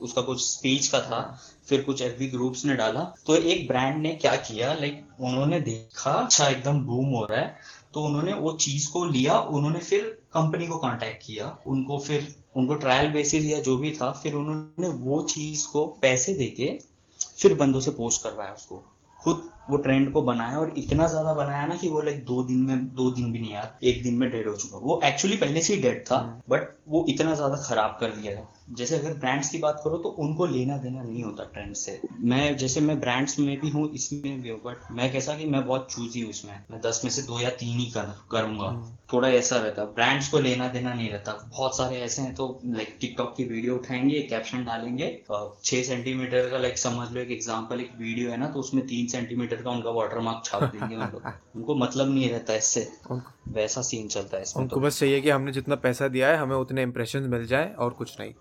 उसका कुछ स्पीच का था, फिर कुछ एफ़ ग्रुप्स ने डाला। तो एक ब्रांड ने क्या किया लाइक उन्होंने देखा अच्छा एकदम बूम हो रहा है। तो उन्होंने वो चीज़ को लिया, उन्होंने फिर कंपनी को कांटेक्ट किया, उनको फिर, उनको ट्रायल बेसिस या जो भी था, फिर उन्होंने वो चीज़ को पैसे देके फिर बंदों से पोस्ट करवाया उसको। खुद वो ट्रेंड को बनाया और इतना ज़्यादा बनाया ना कि वो लाइक दो दिन में दो दिन भी नहीं यार एक दिन में डेड हो चुका। वो एक्चुअली पहले से ही डेड था बट वो इतना ज़्यादा खराब कर दिया है जैसे अगर ब्रांड्स की बात करो तो उनको लेना देना नहीं होता ट्रेंड से। मैं जैसे मैं ब्रांड्स में भी हूँ इसमें भी हूँ बट मैं कैसा कि मैं बहुत चूजी हूँ इसमें। मैं दस में से दो या तीन ही कर करूँगा। थोड़ा ऐसा रहता। ब्रांड्स को लेना देना नहीं रहता। बहुत सारे ऐसे हैं तो लाइक टिकटॉक की वीडियो उठाएँगे कैप्शन डालेंगे और छह सेंटीमीटर का लाइक समझ लो एक एग्ज़ाम्पल एक वीडियो है ना तो उसमें तीन सेंटीमीटर का उनका वाटरमार्क छाप देंगे उन <laughs> उनको मतलब नहीं रहता इससे। वैसा सीन चलता है इसमें उनको तो। बस चाहिए कि हमने जितना पैसा दिया है हमें उतने इम्प्रेशन मिल जाए और कुछ नहीं।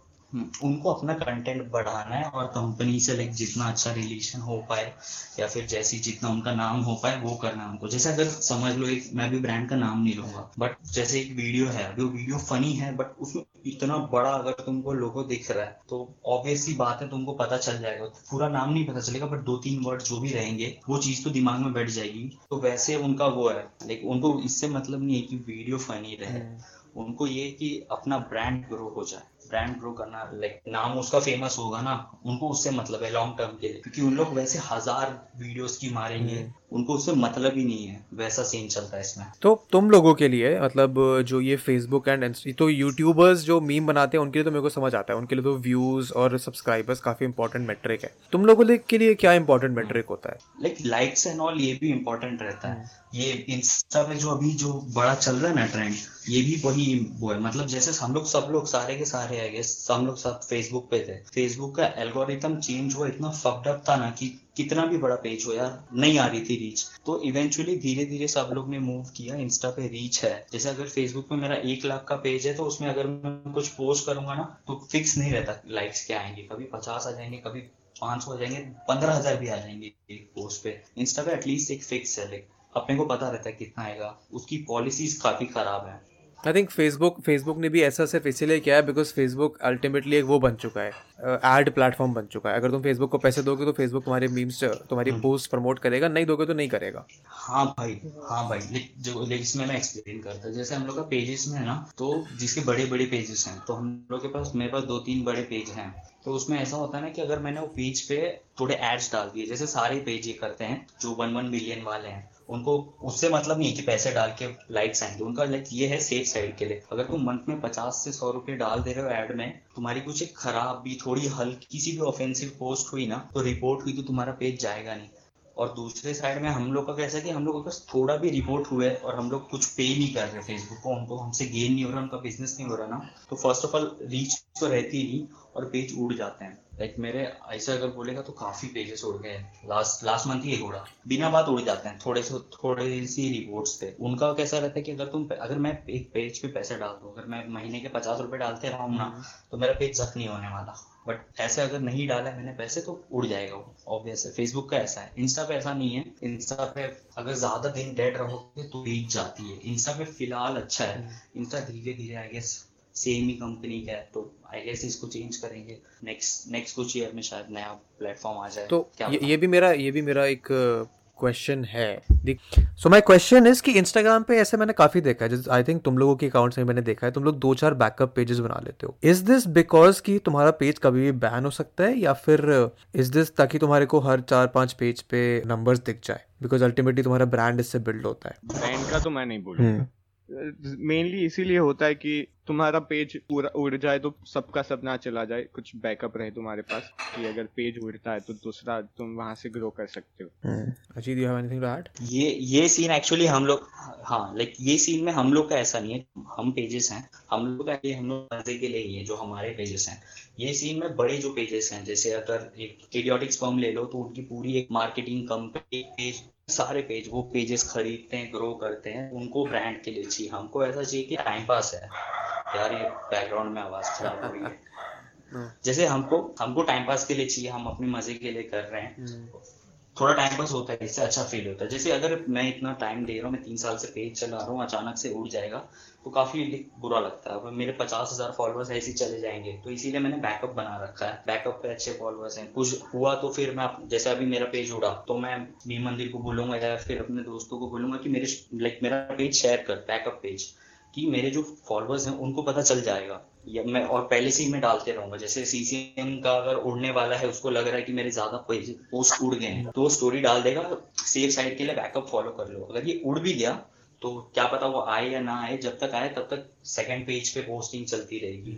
उनको अपना कंटेंट बढ़ाना है और कंपनी से लाइक जितना अच्छा रिलेशन हो पाए या फिर जैसी जितना उनका नाम हो पाए वो करना है उनको। जैसे अगर समझ लो एक मैं भी ब्रांड का नाम नहीं लूँगा बट जैसे एक वीडियो है अभी वो वीडियो फनी है बट उसमें इतना बड़ा अगर तुमको लोगो दिख रहा है तो ऑब्वियसली बात है तुमको पता चल जाएगा। पूरा नाम नहीं पता चलेगा बट दो तीन वर्ड जो भी रहेंगे वो चीज़ तो दिमाग में बैठ जाएगी। तो वैसे उनका वो है लाइक उनको इससे मतलब नहीं है कि वीडियो फनी रहे। उनको ये कि अपना ब्रांड ग्रो हो जाए। ब्रांड ग्रो करना लाइक नाम उसका फ़ेमस होगा ना, उनको उससे मतलब है लॉन्ग टर्म के लिए। क्योंकि उन लोग वैसे हज़ार वीडियोस की मारेंगे उनको उससे मतलब ही नहीं है। वैसा सीन चलता है इसमें। तो तुम लोगों के लिए मतलब जो ये फेसबुक एंड तो यूट्यूबर्स जो मीम बनाते हैं उनके लिए तो मेरे को समझ आता है। उनके लिए तो व्यूज़ और सब्सक्राइबर्स काफ़ी इंपॉर्टेंट मेट्रिक है। तुम लोगों के लिए क्या इंपॉर्टेंट मेट्रिक होता है? लाइक लाइक्स एंड ऑल ये भी इम्पोर्टेंट रहता है। ये इंस्टा पे जो अभी जो बड़ा चल रहा है ना ट्रेंड ये भी वही वो है। मतलब जैसे हम लोग सब लोग सारे के सारे है हम लोग सब फेसबुक पे थे। फेसबुक का एल्गोरिथम चेंज हुआ इतना फक्ड अप था ना कि कितना भी बड़ा पेज हो यार, नहीं आ रही थी रीच तो इवेंचुअली धीरे धीरे सब लोग ने मूव किया इंस्टा पे रीच है। जैसे अगर फेसबुक पे मेरा एक लाख का पेज है तो उसमें अगर मैं कुछ पोस्ट करूँगा ना तो फिक्स नहीं रहता लाइक्स क्या आएँगे। कभी पचास आ जाएँगे, कभी पाँच सौ आ जाएँगे, पंद्रह हज़ार भी आ जाएँगे एक पोस्ट पे। इंस्टा पे एटलीस्ट एक फिक्स है अपने को पता रहता है कितना आएगा। उसकी पॉलिसीज़ काफ़ी खराब है। आई थिंक फेसबुक फेसबुक ने भी ऐसा सिर्फ़ इसीलिए किया है बिकॉज़ फेसबुक अल्टीमेटली एक वो बन चुका है एड प्लेटफॉर्म बन चुका है। अगर तुम फेसबुक को पैसे दोगे तो फेसबुक तुम्हारे मीम्स तुम्हारी पोस्ट प्रमोट करेगा नहीं दोगे तो नहीं करेगा। हाँ भाई हाँ भाई जो इसमें मैं एक्सप्लेन करता हूँ। जैसे हम लोग का पेजेस में है ना तो जिसके बड़े बड़े पेजेस हैं तो हम लोग के पास मेरे पास दो तीन बड़े पेज हैं। तो उसमें ऐसा होता है ना कि अगर मैंने वो पेज पे थोड़े एड्स डाल दिए जैसे सारे पेज ये करते हैं जो वन वन मिलियन वाले हैं उनको, उससे मतलब नहीं है कि पैसे डाल के लाइक्स आएँगे। उनका लाइक ये है सेफ़ साइड के लिए। अगर तुम मंथ में पचास से सौ रुपए डाल दे रहे हो एड में, तुम्हारी कुछ एक खराब भी, थोड़ी हल्की सी भी ऑफेंसिव पोस्ट हुई ना तो रिपोर्ट हुई तो तुम्हारा पेज जाएगा नहीं। और दूसरे साइड में हम लोग का कैसा कि हम लोग अगर थोड़ा भी रिपोर्ट हुआ है और हम लोग कुछ पे नहीं कर रहे फेसबुक को उनको हमसे गेन नहीं हो रहा, उनका बिज़नेस नहीं हो रहा ना। तो फ़र्स्ट ऑफ़ ऑल रीच तो रहती ही नहीं। और पेज उड़ जाते हैं। लाइक like मेरे ऐसे अगर बोलेगा तो काफ़ी पेजेस उड़ गए लास्ट लास्ट मंथ ही उड़ा। बिना बात उड़ जाते हैं। थोड़े से थोड़े सी रिपोर्ट्स पे। उनका कैसा रहता है कि अगर तुम अगर मैं एक पेज पे पैसे डाल दूँ अगर मैं महीने के पचास रुपए डालते रहा हूँ ना तो मेरा पेज जख नहीं होने वाला। बट ऐसे अगर नहीं डाला मैंने पैसे तो उड़ जाएगा वो ऑब्वियस है फेसबुक का ऐसा है। इंस्टा पे ऐसा नहीं है। इंस्टा पे अगर ज़्यादा दिन डेड रहोगे तो रीच जाती है। इंस्टा पे फ़िलहाल अच्छा है। इंस्टा धीरे धीरे आई गेस सेम ही कंपनी का है तो आई गेस इसको चेंज करेंगे नेक्स्ट नेक्स्ट कुछ ईयर में शायद नया प्लेटफॉर्म आ जाए। तो क्या ये, ये भी मेरा ये भी मेरा एक क्वेश्चन है। सो माय क्वेश्चन इज़ कि इंस्टाग्राम पे ऐसे मैंने काफ़ी देखा है आई थिंक तुम लोगों के अकाउंट्स में मैंने देखा है तुम लोग दो चार बैकअप पेजेस बना लेते हो। इज़ दिस बिकॉज़ कि तुम्हारा पेज कभी भी बैन हो सकता है या फिर इज़ दिस ताकि तुम्हारे को हर चार पाँच पेज पे नंबर्स दिख जाए? बिकॉज़ अल्टीमेटली तुम्हारा ब्रांड इससे बिल्ड होता है। ब्रांड का तो मैं नहीं बोलूँगा मेनली इसीलिए होता है कि तुम्हारा पेज पूरा उड़ जाए तो सबका सब ना चला जाए कुछ बैकअप रहे तुम्हारे पास कि अगर पेज उड़ता है तो दूसरा तुम वहाँ से ग्रो कर सकते हो। Ajit you have anything to add ये ये सीन एक्चुअली हम लोग हाँ लाइक ये सीन में हम लोग का ऐसा नहीं है हम पेजेस हैं हम लोग का ये हम लोग मज़े के लिए ही है जो हमारे पेजेस हैं। ये सीन में बड़े जो पेजेस हैं जैसे अगर एक इडियोटिक्स फॉर्म ले लो तो उनकी पूरी एक मार्केटिंग कंपनी पेज सारे पेज वो पेजेस खरीदते हैं ग्रो करते हैं उनको ब्रांड के लिए चाहिए। हमको ऐसा चाहिए कि टाइम पास है। यार ये बैकग्राउंड में आवाज़ खराब हो रही है। <laughs> जैसे हमको हमको टाइम पास के लिए चाहिए हम अपने मज़े के लिए कर रहे हैं। थोड़ा टाइम पास होता है इससे अच्छा फील होता है। जैसे अगर मैं इतना टाइम दे रहा हूँ मैं तीन साल से पेज चला रहा हूँ अचानक से उड़ जाएगा तो काफ़ी बुरा लगता है। मेरे पचास हज़ार फॉलोअर्स ऐसे ही चले जाएँगे तो इसीलिए मैंने बैकअप बना रखा है। बैकअप पे अच्छे फॉलोअर्स हैं। कुछ हुआ तो फिर मैं जैसे अभी मेरा पेज उड़ा तो मैं नी मंदिर को बोलूँगा या फिर अपने दोस्तों को बोलूँगा कि मेरे लाइक मेरा पेज शेयर कर बैकअप पेज कि मेरे जो फॉलोअर्स हैं, उनको पता चल जाएगा। या मैं, और पहले से ही मैं डालते रहूँगा। जैसे सीसीएम का अगर उड़ने वाला है, उसको लग रहा है कि मेरे ज़्यादा पोस्ट उड़ गए हैं तो वो स्टोरी डाल देगा। सेफ़ साइड के लिए बैकअप फॉलो कर लो। अगर ये उड़ भी गया तो क्या पता वो आए या ना आए। जब तक आए, तब तक सेकंड पेज पे पोस्टिंग चलती रहेगी।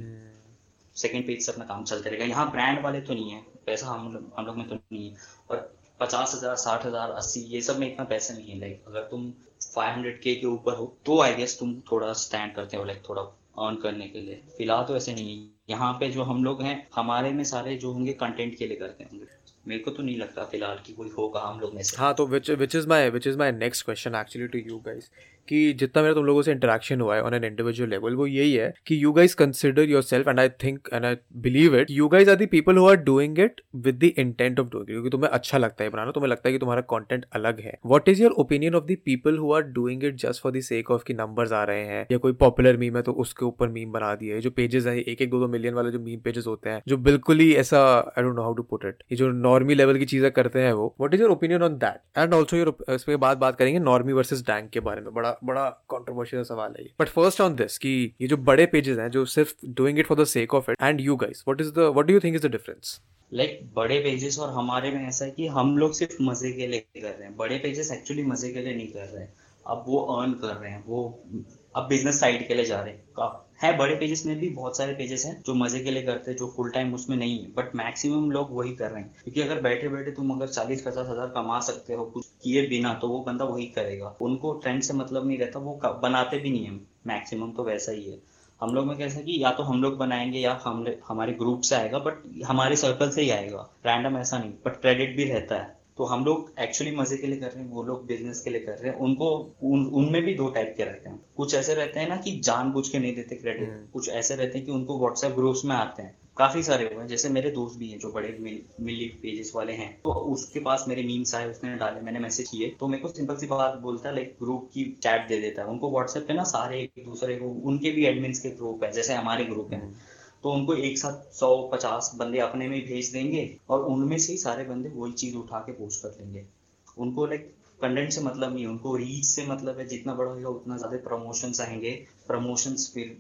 सेकंड पेज से अपना काम चलता रहेगा। यहाँ ब्रांड वाले तो नहीं है। पैसा हम हम लोग में तो नहीं है। और पचास हज़ार, साठ हज़ार, अस्सी, ये सब में इतना पैसा नहीं है। लाइक अगर तुम फाइव हंड्रेड के के ऊपर हो तो आई गेस तुम थोड़ा स्टैंड करते हो लाइक थोड़ा अर्न करने के लिए। फ़िलहाल तो ऐसे नहीं है। यहाँ पे जो हम लोग हैं, हमारे में सारे जो होंगे कंटेंट के लिए करते होंगे। मेरे को तो नहीं लगता फ़िलहाल कि कोई होगा हम लोग में से। हाँ तो which which is my which is my next question actually to you guys कि जितना मेरा तुम लोगों से इंटरेक्शन हुआ है ऑन एन इंडिविजुअल लेवल वो यही है कि you guys consider your self and I think and I believe it you guys are the people who are doing it with the intent of doing क्योंकि तुम्हें अच्छा लगता है बनाना, तुम्हें लगता है कि तुम्हारा कंटेंट अलग है। What is your opinion of the people who are doing it just for the sake of कि नंबर्स आ रहे हैं, या कोई पॉपुलर मीम है तो उसके ऊपर मीम बना दिए, जो पेजेस है एक एक दो दो मिलियन वाले जो मीम पेजेस होते हैं, जो बिल्कुल ही ऐसा I don't know how to put it ये जो नॉर्मी लेवल की चीज़ें करते हैं वो। What is your opinion on that and also your इस पे बाद बात करेंगे नॉर्मी वर्सेज डैंक के बारे में, बड़ा बड़ा कॉन्ट्रोवर्शियल सवाल है बट फ़र्स्ट ऑन दिस कि ये जो बड़े पेजेस हैं जो सिर्फ़ doing it for the sake of it and you guys what is the what do you think is the difference like like, बड़े पेजेस और हमारे में ऐसा है कि हम लोग सिर्फ़ मज़े के लिए कर रहे हैं। बड़े पेजेस एक्चुअली मज़े के लिए नहीं कर रहे हैं। अब वो अर्न कर रहे हैं वो अब बिज़नेस साइड के लिए जा रहे हैं। है बड़े पेजेस में भी, बहुत सारे पेजेस हैं जो मज़े के लिए करते हैं, जो फुल टाइम उसमें नहीं है बट मैक्सिमम लोग वही कर रहे हैं। क्योंकि अगर बैठे बैठे तुम अगर चालीस पचास हज़ार कमा सकते हो, कुछ किए बिना तो वो बंदा वही करेगा। उनको ट्रेंड से मतलब नहीं रहता, वो बनाते भी नहीं है। मैक्सिमम तो वैसा ही है। हम लोग में कैसा कि या तो हम लोग बनाएँगे, या हम, हमारे ग्रुप से आएगा बट हमारे सर्कल से ही आएगा। रैंडम ऐसा नहीं बट क्रेडिट भी रहता है। तो हम लोग एक्चुअली मज़े के लिए कर रहे हैं वो लोग बिज़नेस के लिए कर रहे हैं। उनको उन उनमें भी दो टाइप के रहते हैं। कुछ ऐसे रहते हैं ना कि जानबूझ के नहीं देते क्रेडिट कुछ ऐसे रहते हैं कि उनको व्हाट्सएप ग्रुप्स में आते हैं। काफ़ी सारे हुए हैं। जैसे मेरे दोस्त भी हैं जो बड़े मिली पेजेस वाले हैं। तो उसके पास मेरे मीम्स आए उसने डाले मैंने मैसेज किए। तो मेरे को सिंपल सी बात बोलता है लाइक ग्रुप की चैट दे देता है। उनको व्हाट्सएप पे ना सारे एक दूसरे को उनके भी एडमिन के ग्रुप है जैसे हमारे ग्रुप है। तो उनको एक साथ सौ पचास बंदे अपने में भेज देंगे और उनमें से ही सारे बंदे वही चीज़ उठा के पोस्ट कर लेंगे। उनको लाइक कंटेंट से मतलब नहीं उनको रीच से मतलब है जितना बड़ा होगा उतना ज़्यादा प्रमोशन आएँगे। प्रमोशन फिर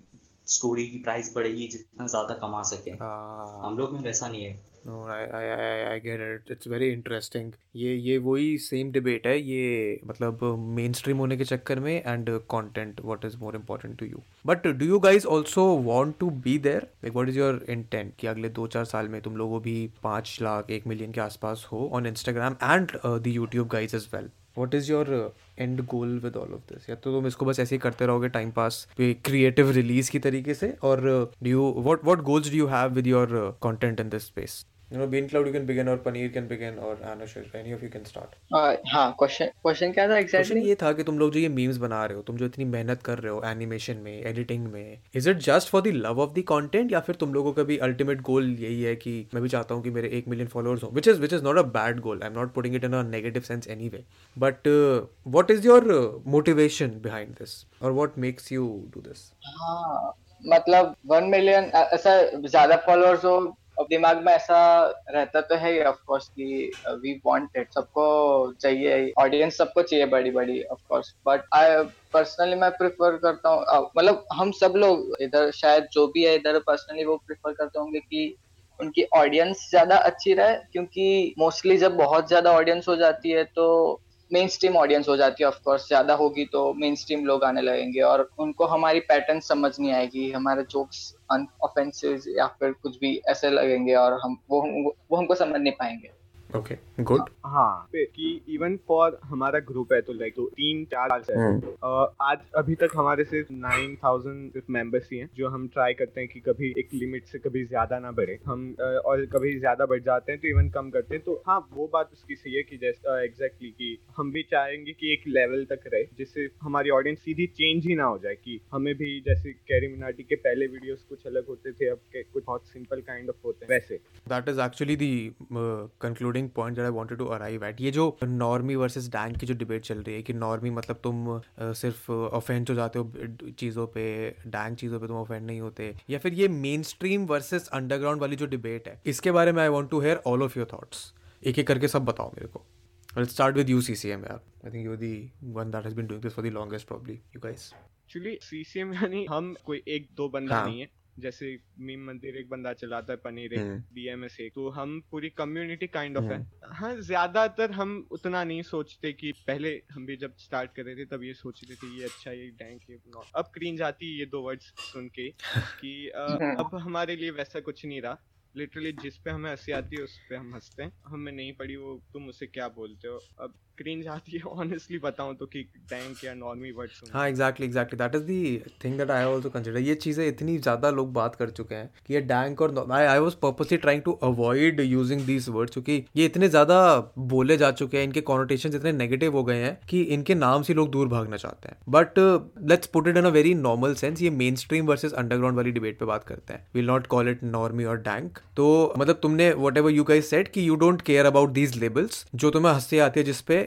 स्टोरी की प्राइस बढ़ेगी जितना ज़्यादा कमा सके। हम लोग में वैसा नहीं है। No I I get it it's very interesting ये ये वही सेम डिबेट है, ये मतलब मेन स्ट्रीम होने के चक्कर में and content what is more important to you but do you guys also want to be there like what is your intent कि अगले दो चार साल में तुम लोगों भी पाँच लाख, एक मिलियन के आसपास हो on Instagram and the YouTube guys as well what is your end goal with all of this या तो तुम इसको बस ऐसे ही करते रहोगे टाइम पास क्रिएटिव रिलीज़ की तरीके से और do you what what goals do you have with your content in this space you know bean cloud you can begin or paneer can begin or anush any of you can start. Uh, हाँ question question क्या था exactly question ये था कि तुम लोग जो ये मीम्स बना रहे हो तुम जो इतनी मेहनत कर रहे हो एनिमेशन में एडिटिंग में is it just for the love of the content या फिर तुम लोगों का भी अल्टीमेट गोल यही है कि मैं भी चाहता हूँ कि मेरे एक मिलियन फॉलोअर्स हो which is which is not a bad goal I am not putting it in a negative sense anyway but what is your motivation behind this और what makes you do this हाँ मतलब one million ऐसा ज़्यादा followers हो अब दिमाग में ऐसा रहता तो है ऑफ़ कोर्स कि वी वांट इट सबको चाहिए ऑडियंस सबको चाहिए बड़ी बड़ी of course but I personally मैं प्रेफर करता हूँ मतलब हम सब लोग इधर, शायद जो भी है इधर पर्सनली वो प्रेफर करते होंगे कि उनकी ऑडियंस ज़्यादा अच्छी रहे, क्योंकि मोस्टली जब बहुत ज़्यादा ऑडियंस हो जाती है तो मेन स्ट्रीम ऑडियंस हो जाती है ऑफकोर्स ज़्यादा होगी तो मेन स्ट्रीम लोग आने लगेंगे और उनको हमारी पैटर्न समझ नहीं आएगी, हमारे जोक्स ऑफेंसिव या फिर कुछ भी ऐसे लगेंगे और हम वो वो हमको समझ नहीं पाएँगे। ओके गुड हाँ कि इवन फॉर हमारा ग्रुप है तो लाइक तो तीन चार साल से। हम्म। uh, आज अभी तक हमारे सिर्फ़ नाइन थाउज़ेंड सिर्फ़ मेंबर्स ही हैं जो हम ट्राई करते हैं कि कभी एक लिमिट से कभी ज़्यादा ना बढ़े। हम uh, और कभी ज़्यादा बढ़ जाते हैं तो इवन कम करते हैं। तो हाँ वो बात उसकी सही है कि जैसे एग्जैक्टली कि हम भी चाहेंगे कि एक लेवल तक रहे जिससे हमारी ऑडियंस सीधी चेंज ही ना हो जाए कि हमें भी जैसे कैरी मिनाटी के पहले वीडियोस कुछ अलग होते थे अब के कुछ बहुत सिंपल काइंड ऑफ़ होते हैं वैसे। That is actually the concluding point that I wanted to arrive at ये जो नॉर्मी वर्सेस डैंक की जो डिबेट चल रही है कि नॉर्मी मतलब तुम सिर्फ़ ऑफेंड हो जाते हो चीज़ों पे डैंक चीज़ों पे तुम ऑफेंड नहीं होते या फिर ये मेन स्ट्रीम वर्सेस अंडरग्राउंड वाली जो डिबेट है इसके बारे में I want to hear all of your thoughts एक एक करके सब बताओ मेरे को Let's start with you, CCM. यार. I think you're the one that has been doing this for the longest, probably. You guys. Actually CCM यानी हम कोई एक दो बंदा हाँ। नहीं है जैसे मीम मंदिर एक बंदा चलाता है पनीर एक हम्म। बीएमएस एक तो हम पूरी कम्युनिटी काइंड ऑफ़ है। हम्म। हाँ ज़्यादातर हम उतना नहीं सोचते कि पहले हम भी जब स्टार्ट कर रहे थे तब ये सोचते थे ये अच्छा ये डैंक ये अब क्रीन जाती है ये दो वर्ड्स सुन के <laughs> कि अब हमारे लिए वैसा कुछ नहीं रहा। लिटरली जिस पे हमें हँसी आती है उस पे हम हँसते हैं। हमें नहीं पड़ी वो तुम उसे क्या बोलते हो? अब क्रीन आती है ऑनेस्टली बताऊँ तो कि डैंक या नॉर्मी वर्ड सुन हाँ exactly exactly that is the thing that I also consider ये चीज़ें इतनी ज़्यादा लोग बात कर चुके हैं कि ये डैंक और I I was purposely trying to avoid using these words क्योंकि ये इतने ज़्यादा बोले जा चुके हैं, इनके कॉनोटेशन इतने नेगेटिव हो गए हैं कि इनके नाम से लोग दूर भागना चाहते हैं। But let's put it in a very normal sense ये मेन स्ट्रीम वर्सेज अंडरग्राउंड वाली डिबेट पे बात करते हैं। Will not call it normie और डैंक तो मतलब तुमने whatever you guys said कि you don't care about these labels जो तुम्हें हँसी आती है जिसपे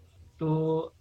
तो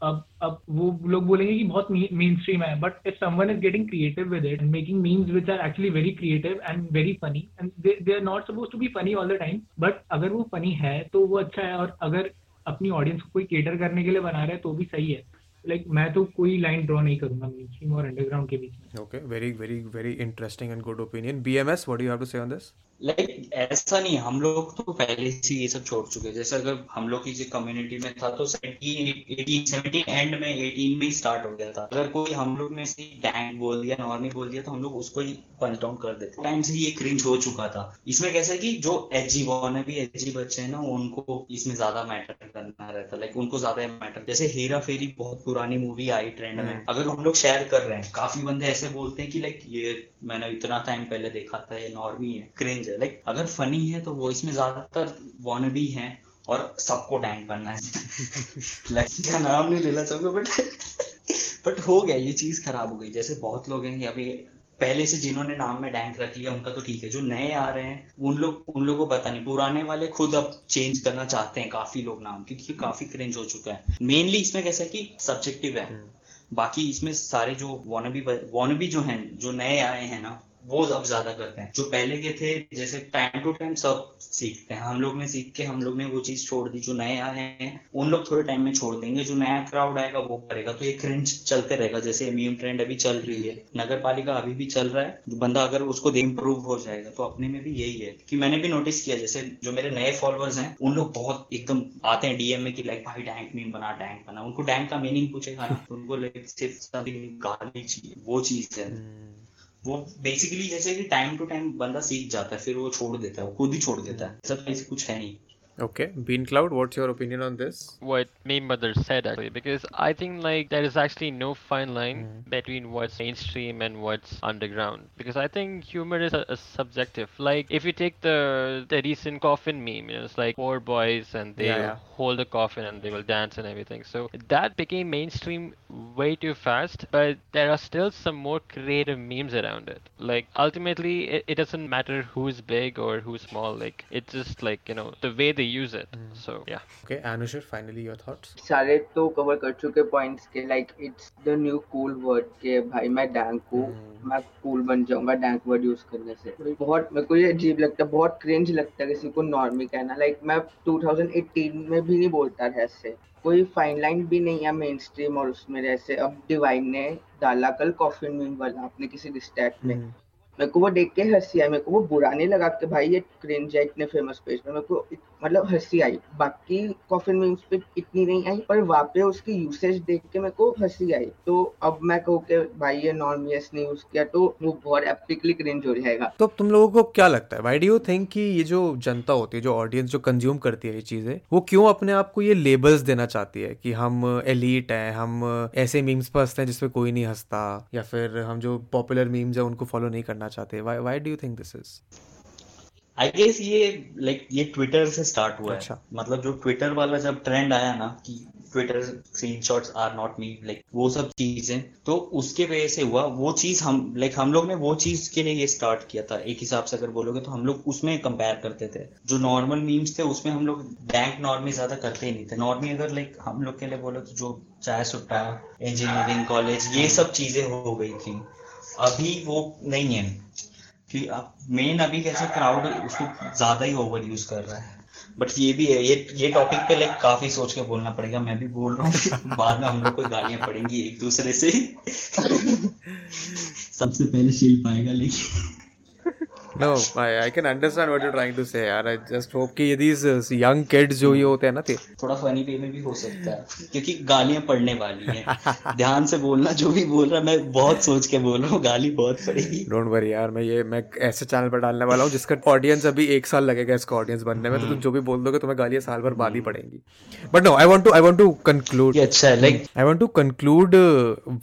अब अब वो लोग बोलेंगे कि बहुत मेन स्ट्रीम है but if someone is getting creative with it and making memes which are actually very creative and very funny and they are not suppose to be funny all the time but अगर वो funny है तो वो अच्छा है और अगर अपनी ऑडियंस को कोई केटर करने के लिए बना रहा है तो भी सही है लाइक like, मैं तो कोई लाइन ड्रॉ नहीं करूँगा मेन स्ट्रीम और अंडरग्राउंड के बीच में Okay, very very, very interesting and good opinion. BMS, what do you have to say on this? Like ऐसा नहीं हम लोग तो पहले से ये सब छोड़ चुके हैं। जैसे अगर हम लोग की जो कम्युनिटी में था तो 17 18 17 एंड में 18 में ही स्टार्ट हो गया था। अगर कोई हम लोग में से डैंक बोल दिया नॉर्मी बोल दिया तो हम लोग उसको ही पंच डाउन कर देते टाइम से ये क्रिंज हो चुका था। इसमें कैसा है कि जो एच जी बॉर्न भी एच जी बच्चे हैं ना उनको इसमें ज़्यादा मैटर करना रहता है। लाइक उनको ज़्यादा मैटर जैसे हेरा फेरी बहुत पुरानी मूवी आई ट्रेंड में। अगर हम लोग शेयर कर रहे हैं काफ़ी बंदे ऐसे बोलते हैं कि लाइक ये मैंने इतना टाइम पहले देखा था ये नॉर्मी है क्रिंज है। लाइक अगर फनी है तो वो इसमें ज़्यादातर वॉनबी है और सबको डैंक बनना है। <laughs> लाइक का नाम नहीं लेना चाहूँगा बट बट <laughs> हो गया ये चीज़ खराब हो गई। जैसे बहुत लोग हैं अभी पहले से जिन्होंने नाम में डैंक रख लिया उनका तो ठीक है। जो नए आ रहे हैं उन लोग उन लोगों को पता नहीं। पुराने वाले खुद अब चेंज करना चाहते हैं काफ़ी लोग नाम क्योंकि ये काफ़ी क्रेंज हो चुका है। मेनली इसमें कैसा है कि सब्जेक्टिव है। बाकी इसमें सारे जो वॉनबी वॉनबी जो हैं जो नए आए हैं ना वो अब ज़्यादा करते हैं। जो पहले के थे, जैसे टाइम टू टाइम सब सीखते हैं। हम लोग ने सीख के, हम लोग ने वो चीज़ छोड़ दी, जो नए आए हैं, उन लोग थोड़े टाइम में छोड़ देंगे। जो नया क्राउड आएगा, वो करेगा। तो ये क्रिंज चलते रहेगा। जैसे मीम ट्रेंड अभी चल रही है। नगर पालिका अभी भी चल रहा है। बंदा अगर उसको इम्प्रूव हो जाएगा तो अपने में भी यही है कि मैंने भी नोटिस किया, जैसे जो मेरे नए फॉलोअर्स हैं, उन लोग बहुत एकदम आते हैं डीएम में कि लाइक भाई डैंक मीम बना डैंक बना। उनको डैंक का मीनिंग पूछेगा ना। तो उनको लाइक सिर्फ़ गाली चाहिए। वो चीज़ है। वो बेसिकली जैसे कि टाइम टू टाइम बंदा सीख जाता है, फिर वो छोड़ देता है, वो खुद ही छोड़ देता है। ऐसे कुछ है नहीं। Okay, Bean Cloud, what's your opinion on this? what meme mother said actually because I think like there is actually no fine line mm. between what's mainstream and what's underground. Because I think humor is a, a subjective. Like if you take the the recent coffin meme you know, it's like four boys and they Yeah, yeah. hold a coffin and they will dance and everything. So that became mainstream way too fast but there are still some more creative memes around it. Like ultimately it, it doesn't matter who's big or who's small. Like it's just like you know the way they use it Mm. so. Yeah. Okay, Anushir, finally your thoughts. सारे तो cover कर चुके points के like it's the new cool word के भाई मैं dank हूँ मैं कूल बन जाऊँगा डैंक वर्ड यूज़ करने से। बहुत मेरे को ये अजीब लगता है बहुत क्रिंज लगता है किसी को नॉर्मी कहना। लाइक मैं 2018 में भी नहीं बोलता था ऐसे। कोई फाइन लाइन भी नहीं है मेन स्ट्रीम और उसमें जैसे अब डिवाइन ने डाला कल कॉफिन मीम वाला अपने किसी स्टैट में। मेरे को वो देख के हँसी आई मेरे को वो बुरा नहीं लगा कि भाई ये क्रिंज है इतने फ़ेमस पेज पे मेरे को मतलब हँसी आई। बाकी कॉफिन मीम्स पे इतनी नहीं आई, पर वहाँ पे उसकी यूसेज देख के मेरे को हँसी आई। तो अब मैं कहूँ कि भाई ये नॉर्मियस ने यूज़ किया तो वो बहुत एपिकली क्रिंज हो जाएगा। तो तुम लोगों को क्या लगता है? वाई डू यू थिंक कि ये जो जनता होती है, जो ऑडियंस जो कंज्यूम करती है ये चीज़ें, वो क्यों अपने आप को ये लेबल्स देना चाहती है कि हम एलीट हैं, हम ऐसे मीम्स पर हँसते हैं जिसपे कोई नहीं हंसता, या फिर हम जो पॉपुलर मीम्स है उनको फॉलो नहीं करना चाहते? Why do you think this is I guess ये लाइक ये ट्विटर से स्टार्ट हुआ अच्छा। है मतलब जो ट्विटर वाला जब ट्रेंड आया ना कि Twitter screenshots are not me like वो सब चीज़ें तो उसके वजह से हुआ वो चीज़ हम लाइक हम लोग ने वो चीज़ के लिए ये स्टार्ट किया था। एक हिसाब से अगर बोलोगे तो हम लोग उसमें कंपेयर करते थे। जो नॉर्मल मीम्स थे उसमें हम लोग बैंक नॉर्मी ज़्यादा करते ही नहीं थे। नॉर्मी अगर लाइक हम लोग के लिए बोलो तो जो चाय सुट्टा इंजीनियरिंग कॉलेज ये सब चीज़ें हो गई थी। अभी वो नहीं है। कि आप मेन अभी कैसे क्राउड उसको ज़्यादा ही ओवर यूज़ कर रहा है। बट ये भी है, ये ये टॉपिक पे लाइक काफ़ी सोच के बोलना पड़ेगा। मैं भी बोल रहा हूँ <laughs> बाद में हम लोग को गालियाँ पड़ेंगी एक दूसरे से। <laughs> सबसे पहले शिल पाएगा, लेकिन no I can understand what you trying to say यार आई जस्ट होप कि ये दीस यंग किड्स जो ये होते हैं ना थे थोड़ा फनी वे में भी हो सकता है क्योंकि गालियाँ पड़ने वाली हैं। ध्यान से बोलना जो भी बोल रहा मैं बहुत सोच के बोल रहा हूँ गाली बहुत पड़ेगी डोंट वरी यार मैं ये मैं ऐसे चैनल पर डालने वाला हूँ जिसका ऑडियंस अभी एक साल लगेगा इसका ऑडियंस बनने में तो तुम जो भी बोल दोगे तुम्हें गालियाँ साल भर बाद ही पड़ेंगी। But no I want to I want to conclude अच्छा like I want to conclude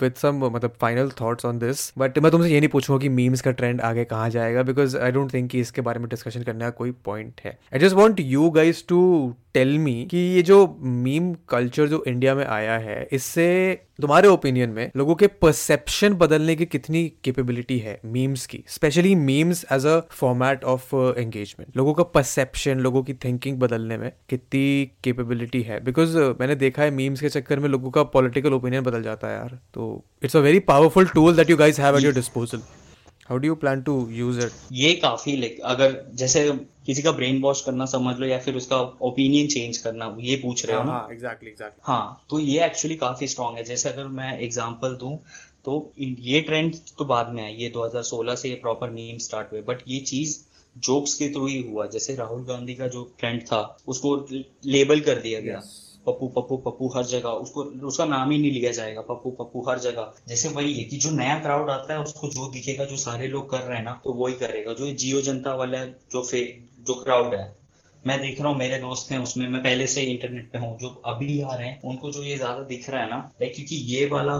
with some मतलब final thoughts on this but मैं तुमसे ये नहीं पूछूँगा कि मीम्स का ट्रेंड आगे कहाँ जाएगा बिकॉज़ आई डोंट थिंक कि इसके बारे में डिस्कशन करने का कोई पॉइंट है। I just want you guys to tell me कि ये जो मीम कल्चर जो इंडिया में आया है इससे तुम्हारे ओपिनियन में लोगों के परसेप्शन बदलने की कितनी कैपेबिलिटी है मीम्स की? Specially memes as a format of engagement लोगों का परसेप्शन लोगों की थिंकिंग बदलने में कितनी कैपेबिलिटी है। बिकॉज़ मैंने देखा है मीम्स के चक्कर में लोगों का पॉलिटिकल ओपिनियन बदल जाता है यार। तो it's a very powerful tool that you guys have at your disposal how do you plan to use it ये काफ़ी लाइक अगर जैसे किसी का ब्रेन वॉश करना समझ लो या फिर उसका ओपिनियन चेंज करना ये पूछ रहे हो ना? हाँ एग्जैक्टली एग्जैक्टली हाँ तो ये एक्चुअली काफ़ी स्ट्रांग है। जैसे अगर मैं एग्जांपल दूँ तो ये ट्रेंड तो बाद में आई ये 2016 से ये प्रॉपर मीम स्टार्ट हुए। बट ये चीज़ जोक्स के थ्रू ही हुआ। जैसे राहुल गांधी का जो ट्रेंड था उसको लेबल कर दिया गया। पप्पू पप्पू पप्पू हर जगह। उसको, उसका नाम ही नहीं लिया जाएगा, पप्पू पप्पू हर जगह। जैसे वही है कि जो नया क्राउड आता है, उसको जो दिखेगा, जो सारे लोग कर रहे हैं ना तो वही करेगा। जो जियो जनता वाला जो फे, जो क्राउड है, मैं देख रहा हूँ, मेरे दोस्त हैं उसमें, मैं पहले से इंटरनेट पे हूँ, जो अभी आ रहे हैं, उनको जो ये ज़्यादा दिख रहा है ना क्योंकि ये वाला,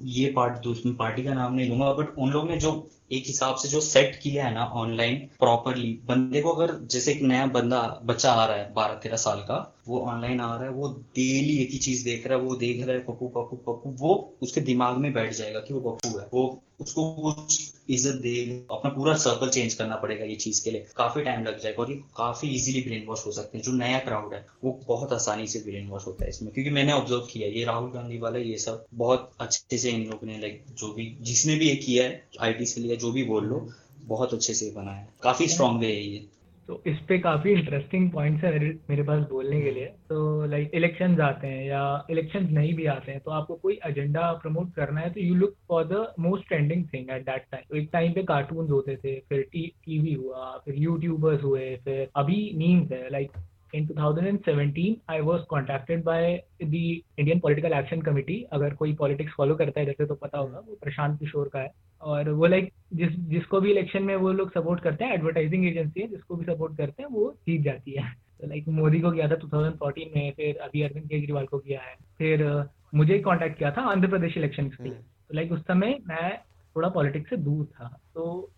ये पार्ट उसमें पार्टी का नाम नहीं लूँगा बट उन लोग ने जो एक हिसाब से जो सेट किया है ना ऑनलाइन प्रॉपरली बंदे को अगर जैसे एक नया बंदा, बच्चा आ रहा है बारह तेरह साल का, वो ऑनलाइन आ रहा है, वो डेली एक ही चीज़ देख रहा है, वो देख रहा है, पप्पू पप्पू पप्पू, वो उसके दिमाग में बैठ जाएगा कि वो पप्पू है, वो उसको कुछ इज़्ज़त दे, अपना पूरा सर्कल चेंज करना पड़ेगा ये चीज़ के लिए। काफ़ी टाइम लग जाएगा और ये काफ़ी इजीली ब्रेन वॉश हो सकते हैं। जो नया क्राउड है, वो बहुत आसानी से ब्रेन वॉश होता है इसमें। क्योंकि मैंने ऑब्ज़र्व किया, ये राहुल गांधी वाला, ये सब बहुत अच्छे से इन लोगों ने लाइक जो भी, जिसने भी ये किया है आईटी से लिया, जो भी बोल लो, बहुत अच्छे से बनाया काफ़ी स्ट्रॉन्ग वे है ये। तो इस पे काफ़ी इंटरेस्टिंग पॉइंट्स है मेरे पास बोलने के लिए। तो लाइक इलेक्शन आते हैं या इलेक्शन नहीं भी आते हैं तो आपको कोई एजेंडा प्रमोट करना है तो you look for the most trending thing at that time एक टाइम पे कार्टून होते थे, फिर टीवी हुआ, फिर यूट्यूबर्स हुए, फिर अभी मीम्स है। Like in 2017 I was contacted by the Indian Political Action Committee अगर कोई पॉलिटिक्स फॉलो करता है, जैसे तो पता होगा, वो प्रशांत किशोर का है। और वो लाइक जिस जिसको भी इलेक्शन में वो लोग सपोर्ट करते हैं एडवर्टाइजिंग एजेंसी है जिसको भी सपोर्ट करते हैं वो जीत जाती है। तो लाइक मोदी को किया था 2014 में फिर अभी अरविंद केजरीवाल को किया है। फिर uh, मुझे कांटेक्ट किया था आंध्र प्रदेश इलेक्शन के लिए। हम्म। तो लाइक उस समय मैं थोड़ा पॉलिटिक्स से दूर था। तो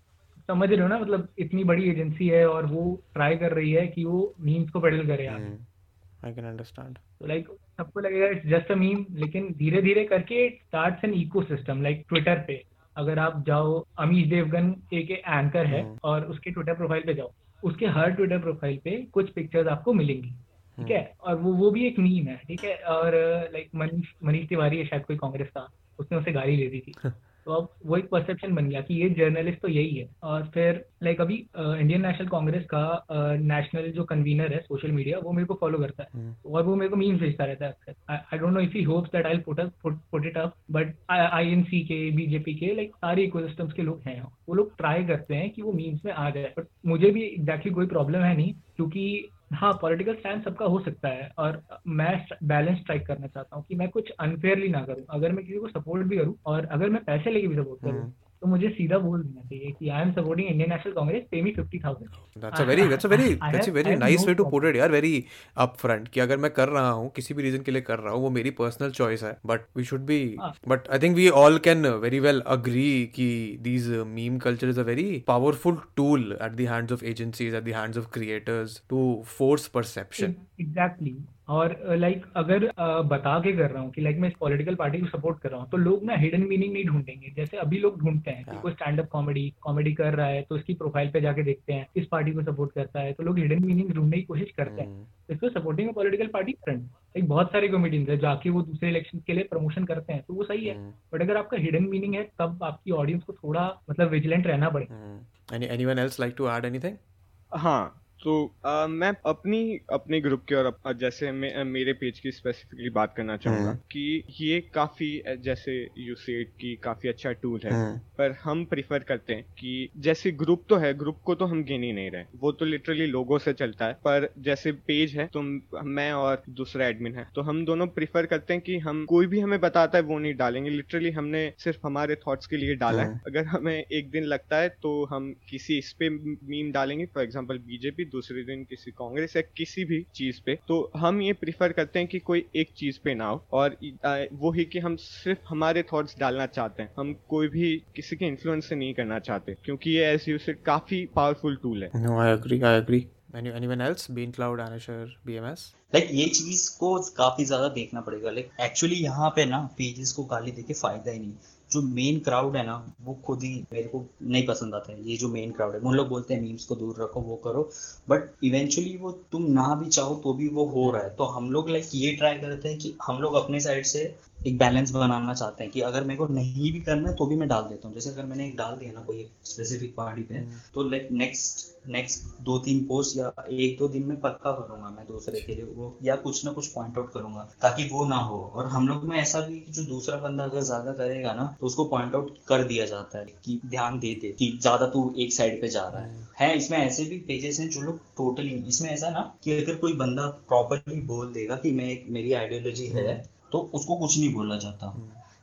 समझ रहे हो ना मतलब इतनी बड़ी एजेंसी है और वो ट्राई कर रही है कि वो मीम्स को पेडल करे। आगे आई कैन अंडरस्टैंड तो लाइक सबको लगेगा इट्स जस्ट अ मीम लेकिन धीरे धीरे करके it starts an ecosystem like Twitter पे। अगर आप जाओ अमीश देवगन एक एंकर है हम्म। और उसके ट्विटर प्रोफ़ाइल पे जाओ उसके हर ट्विटर प्रोफ़ाइल पे कुछ पिक्चर्स आपको मिलेंगी ठीक है? और वो वो भी एक मीम है ठीक है? और लाइक मनीष मनीष तिवारी है शायद कोई कांग्रेस का उसने उसे गाली ले दी थी। <laughs> तो अब वो एक परसेप्शन बन गया कि ये जर्नलिस्ट तो यही है। और फिर लाइक अभी इंडियन नेशनल कांग्रेस का नेशनल जो कन्वीनर है सोशल मीडिया वो मेरे को फॉलो करता है। हम्म। और वो मेरे को मीम्स भेजता रहता है अक्सर। I don't know if he hopes that I put put it up but INC के बीजेपी के लाइक सारे इकोसिस्टम्स के लोग हैं वो लोग ट्राई करते हैं कि वो मीम्स में आ जाए बट मुझे भी एग्जैक्टली कोई प्रॉब्लम है नहीं क्योंकि हाँ पॉलिटिकल स्टैंड सबका हो सकता है और मैं बैलेंस स्ट्राइक करना चाहता हूँ कि मैं कुछ अनफेयरली ना करूँ अगर मैं किसी को सपोर्ट भी करूँ और अगर मैं पैसे लेके भी सपोर्ट करूँ हम्म। तो मुझे सीधा बोल देना चाहिए कि I am supporting Indian National Congress pay me 50000 that's a very that's a very that's a very nice way to put it यार वेरी अप कि अगर मैं कर रहा हूँ किसी भी रीजन के लिए कर रहा हूँ वो मेरी पर्सनल चॉइस है but we should be but I think we all can very well agree कि these meme culture is a very powerful tool at the hands of agencies at the hands of creators to force perception exactly. और like अगर uh, बता के कर रहा हूँ कि like मैं इस पॉलिटिकल पार्टी को सपोर्ट कर रहा हूँ तो लोग ना हिडन मीनिंग नहीं ढूंढेंगे। जैसे अभी लोग ढूंढते हैं कि हाँ। कोई स्टैंड अप कॉमेडी कॉमेडी कर रहा है तो उसकी प्रोफ़ाइल पे जाके देखते हैं किस पार्टी को सपोर्ट करता है तो लोग हिडन मीनिंग ढूँढने की कोशिश करते हैं। हम्म, इसको supporting a political party friend like बहुत सारे कॉमेडियंस है जाके वो दूसरे इलेक्शन के लिए प्रमोशन करते हैं तो वो सही है। हम्म, बट अगर आपका हिडन मीनिंग है तब आपकी ऑडियंस को थोड़ा मतलब विजिलेंट रहना पड़ेगा। हम्म. Any anyone else like to हाँ। तो अ, मैं अपनी अपने ग्रुप के और अप, जैसे मैं मेरे पेज की स्पेसिफिकली बात करना चाहूँगा हम्म। कि ये काफ़ी जैसे यू की काफ़ी अच्छा टूल है। हम्म, पर हम प्रिफर करते हैं कि जैसे ग्रुप तो है ग्रुप को तो हम गिन ही नहीं रहे। वो तो लिटरली लोगों से चलता है। पर जैसे पेज है तो मैं और दूसरा एडमिन है तो हम दोनों प्रिफर करते हैं कि हम कोई भी हमें बताता है वो नहीं डालेंगे। लिटरली हमने सिर्फ़ हमारे थॉट्स के लिए डाला है। हम्म। अगर हमें एक दिन लगता है तो हम किसी इस पे मीम डालेंगे। फॉर एग्ज़ाम्पल बीजेपी दूसरे दिन किसी कांग्रेस या किसी भी चीज़ पे तो हम ये प्रिफर करते हैं कि कोई एक चीज़ पे ना हो और वो ही कि हम सिर्फ़ हमारे थॉट्स डालना चाहते हैं हम कोई भी किसी के इन्फ्लुएंस से नहीं करना चाहते क्योंकि ये एज यू सेड काफ़ी पावरफुल टूल है No, I agree. I agree. Any, anyone else? Bean Cloud, Anisher, BMS? Like ये चीज़ को काफ़ी ज़्यादा देखना पड़ेगा लाइक एक्चुअली यहाँ पे ना पेजेस को गाली देके फ़ायदा ही नहीं जो मेन क्राउड है ना, वो खुद ही मेरे को नहीं पसंद आता है। ये जो मेन क्राउड है उन लोग बोलते हैं मीम्स को दूर रखो, वो करो। बट इवेंचुअली वो तुम ना भी चाहो तो भी वो हो रहा है। तो हम लोग लाइक ये ट्राई करते हैं कि हम लोग अपने साइड से एक बैलेंस बनाना चाहते हैं कि अगर मेरे को नहीं भी करना है तो भी मैं डाल देता हूँ। जैसे अगर मैंने एक डाल दिया ना कोई स्पेसिफिक पार्टी पे तो लाइक नेक्स्ट नेक्स्ट दो तीन पोस्ट या एक दो दिन में पक्का करूँगा मैं दूसरे के लिए वो या कुछ ना कुछ पॉइंट आउट करूँगा ताकि वो ना हो। और हम लोग में ऐसा भी जो दूसरा बंदा अगर ज़्यादा करेगा ना तो उसको पॉइंट आउट कर दिया जाता है कि ध्यान दे दे कि ज़्यादा तू एक साइड पे जा रहा है। है इसमें ऐसे भी पेजेस हैं जो लोग टोटली इसमें ऐसा ना कि अगर कोई बंदा प्रॉपरली बोल देगा कि मैं एक मेरी आइडियोलॉजी है तो उसको कुछ नहीं बोला जाता।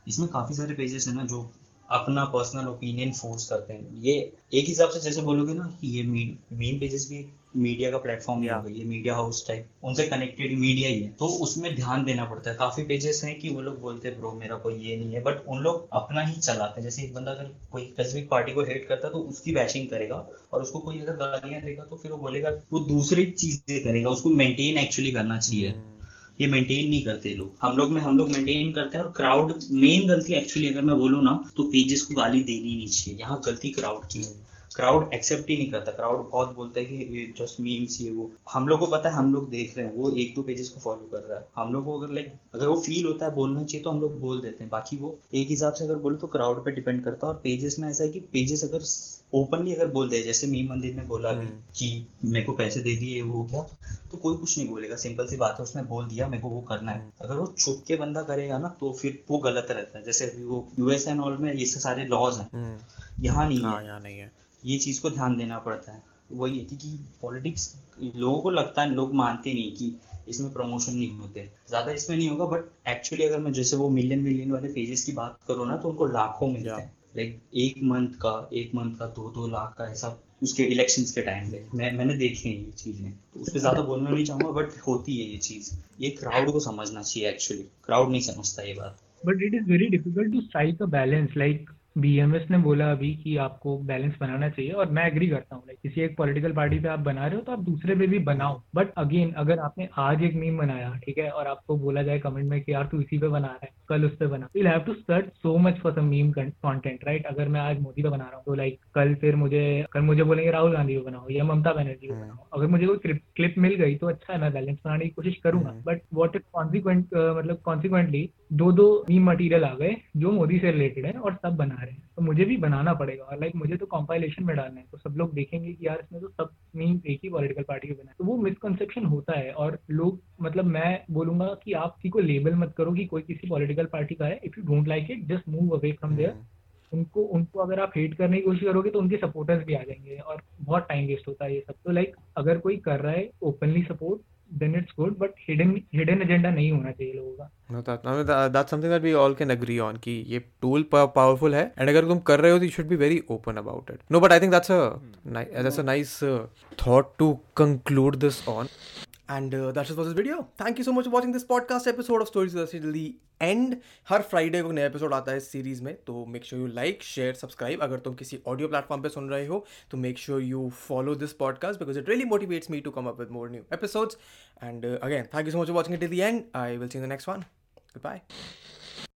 इसमें काफ़ी सारे पेजेस है ना जो अपना पर्सनल ओपिनियन फोर्स करते हैं। ये एक हिसाब से जैसे बोलोगे ना कि ये मेन पेजेस भी मीडिया का प्लेटफॉर्म गई ये मीडिया हाउस टाइप उनसे कनेक्टेड मीडिया ही है। तो उसमें ध्यान देना पड़ता है। काफ़ी पेजेस हैं कि वो लोग बोलते हैं ब्रो मेरा कोई ये नहीं है। बट उन लोग अपना ही चलाते हैं। जैसे एक बंदा अगर कोई स्पेसिफिक पार्टी को हेट करता है तो उसकी बैशिंग करेगा और उसको कोई अगर गालियाँ देगा तो फिर वो बोलेगा वो दूसरी चीज़ें करेगा। उसको मेंटेन एक्चुअली करना चाहिए। ये मेंटेन नहीं करते लोग। हम लोग में, हम लोग मेंटेन करते हैं और क्राउड मेन गलती एक्चुअली अगर मैं बोलूँ ना तो पेजेस को गाली देनी नहीं चाहिए। यहाँ गलती क्राउड की है। क्राउड एक्सेप्ट ही नहीं करता। क्राउड बहुत बोलता है कि जस्ट मीम्स ये वो। हम लोग को पता है, हम लोग देख रहे हैं। वो एक दो पेजेस को फॉलो कर रहा है। हम लोग को अगर लाइक अगर वो फील होता है बोलना चाहिए तो हम लोग बोल देते हैं। बाकी वो एक हिसाब से अगर बोले तो क्राउड पे डिपेंड करता है। और पेजेस में ऐसा है कि पेजेस अगर ओपनली अगर बोल दे जैसे मी मंदिर ने बोला अभी कि मेरे को पैसे दे दिए वो क्या तो कोई कुछ नहीं बोलेगा सिंपल सी बात है उसने बोल दिया मेरे को वो करना है। अगर वो छुप के बंदा करेगा ना तो फिर वो गलत रहता है। जैसे अभी वो यूएस एंड ऑल में ये सारे लॉज हैं। हम्म। यहाँ नहीं हाँ है। यहाँ नहीं है। ये चीज़ को ध्यान देना पड़ता है। वही है क्योंकि पॉलिटिक्स लोगों को लगता है लोग मानते नहीं कि इसमें प्रमोशन नहीं होते। ज़्यादा इसमें नहीं होगा बट एक्चुअली अगर मैं जैसे वो मिलियन मिलियन वाले पेजेस की बात करूँ ना तो उनको लाखों मिलते. हैं। लाइक एक मंथ का एक मंथ का दो दो लाख का ऐसा उसके इलेक्शन के टाइम पे। मैं मैंने देखी है ये चीज़ें। तो उस पर ज़्यादा बोलना नहीं चाहूँगा बट होती है ये चीज़। ये क्राउड को समझना चाहिए एक्चुअली क्राउड नहीं समझता ये बात। But it is very difficult to strike a balance like BMS ने बोला अभी कि आपको बैलेंस बनाना चाहिए और मैं एग्री करता हूँ लाइक किसी एक पॉलिटिकल पार्टी पे आप बना रहे हो तो आप दूसरे पे भी बनाओ। बट अगेन अगर आपने आज एक मीम बनाया ठीक है और आपको बोला जाए कमेंट में कि यार तू इसी पे बना रहा है कल उस पे बना। You have to search so much for some meme content right अगर मैं आज मोदी पे बना रहा हूँ तो लाइक कल फिर मुझे कल मुझे बोलेंगे राहुल गांधी को बनाओ या ममता बनर्जी को बनाओ। अगर मुझे कोई क्लिप मिल गई तो अच्छा है मैं बैलेंस बनाने की कोशिश करूँगा। बट वॉट इफ़ कॉन्सिक्वेंट मतलब कॉन्सिक्वेंटली दो दो मीम मटीरियल आ गए जो मोदी से रिलेटेड है और सब बना रहे हैं। तो मुझे भी बनाना पड़ेगा और लाइक मुझे तो कॉम्पाइलेशन में डालना है तो सब लोग देखेंगे कि यार इसमें तो सब मीम एक ही पॉलिटिकल पार्टी के बना तो वो मिसकंसेप्शन होता है और लोग मतलब मैं बोलूँगा कि आप किसी को लेबल मत करो कि कोई किसी पॉलिटिकल पार्टी का है। If you don't like it just move away from there उनको उनको अगर आप हेट करने की कोशिश करोगे तो उनके सपोर्टर्स भी आ जाएँगे और बहुत टाइम वेस्ट होता है ये सब। तो लाइक अगर कोई कर रहा है openly support then it's good but hidden hidden agenda नहीं होना चाहिए लोगों का No, that, I mean, that, that's something that we all can agree on कि ये tool powerful है and अगर तुम कर रहे हो तो you should be very open about it. No, but I think that's a ni- that's a nice uh, thought to conclude this on. And uh, that's it for this video. Thank you so much for watching this podcast episode of Stories with end. हर Friday को नया episode आता है इस series में तो make sure you like share subscribe अगर तुम किसी ऑडियो प्लेटफॉर्म पे सुन रहे हो तो make sure you follow this podcast because it really motivates me to come up with more new episodes and again thank you so much watching till the end I will see the next one Goodbye.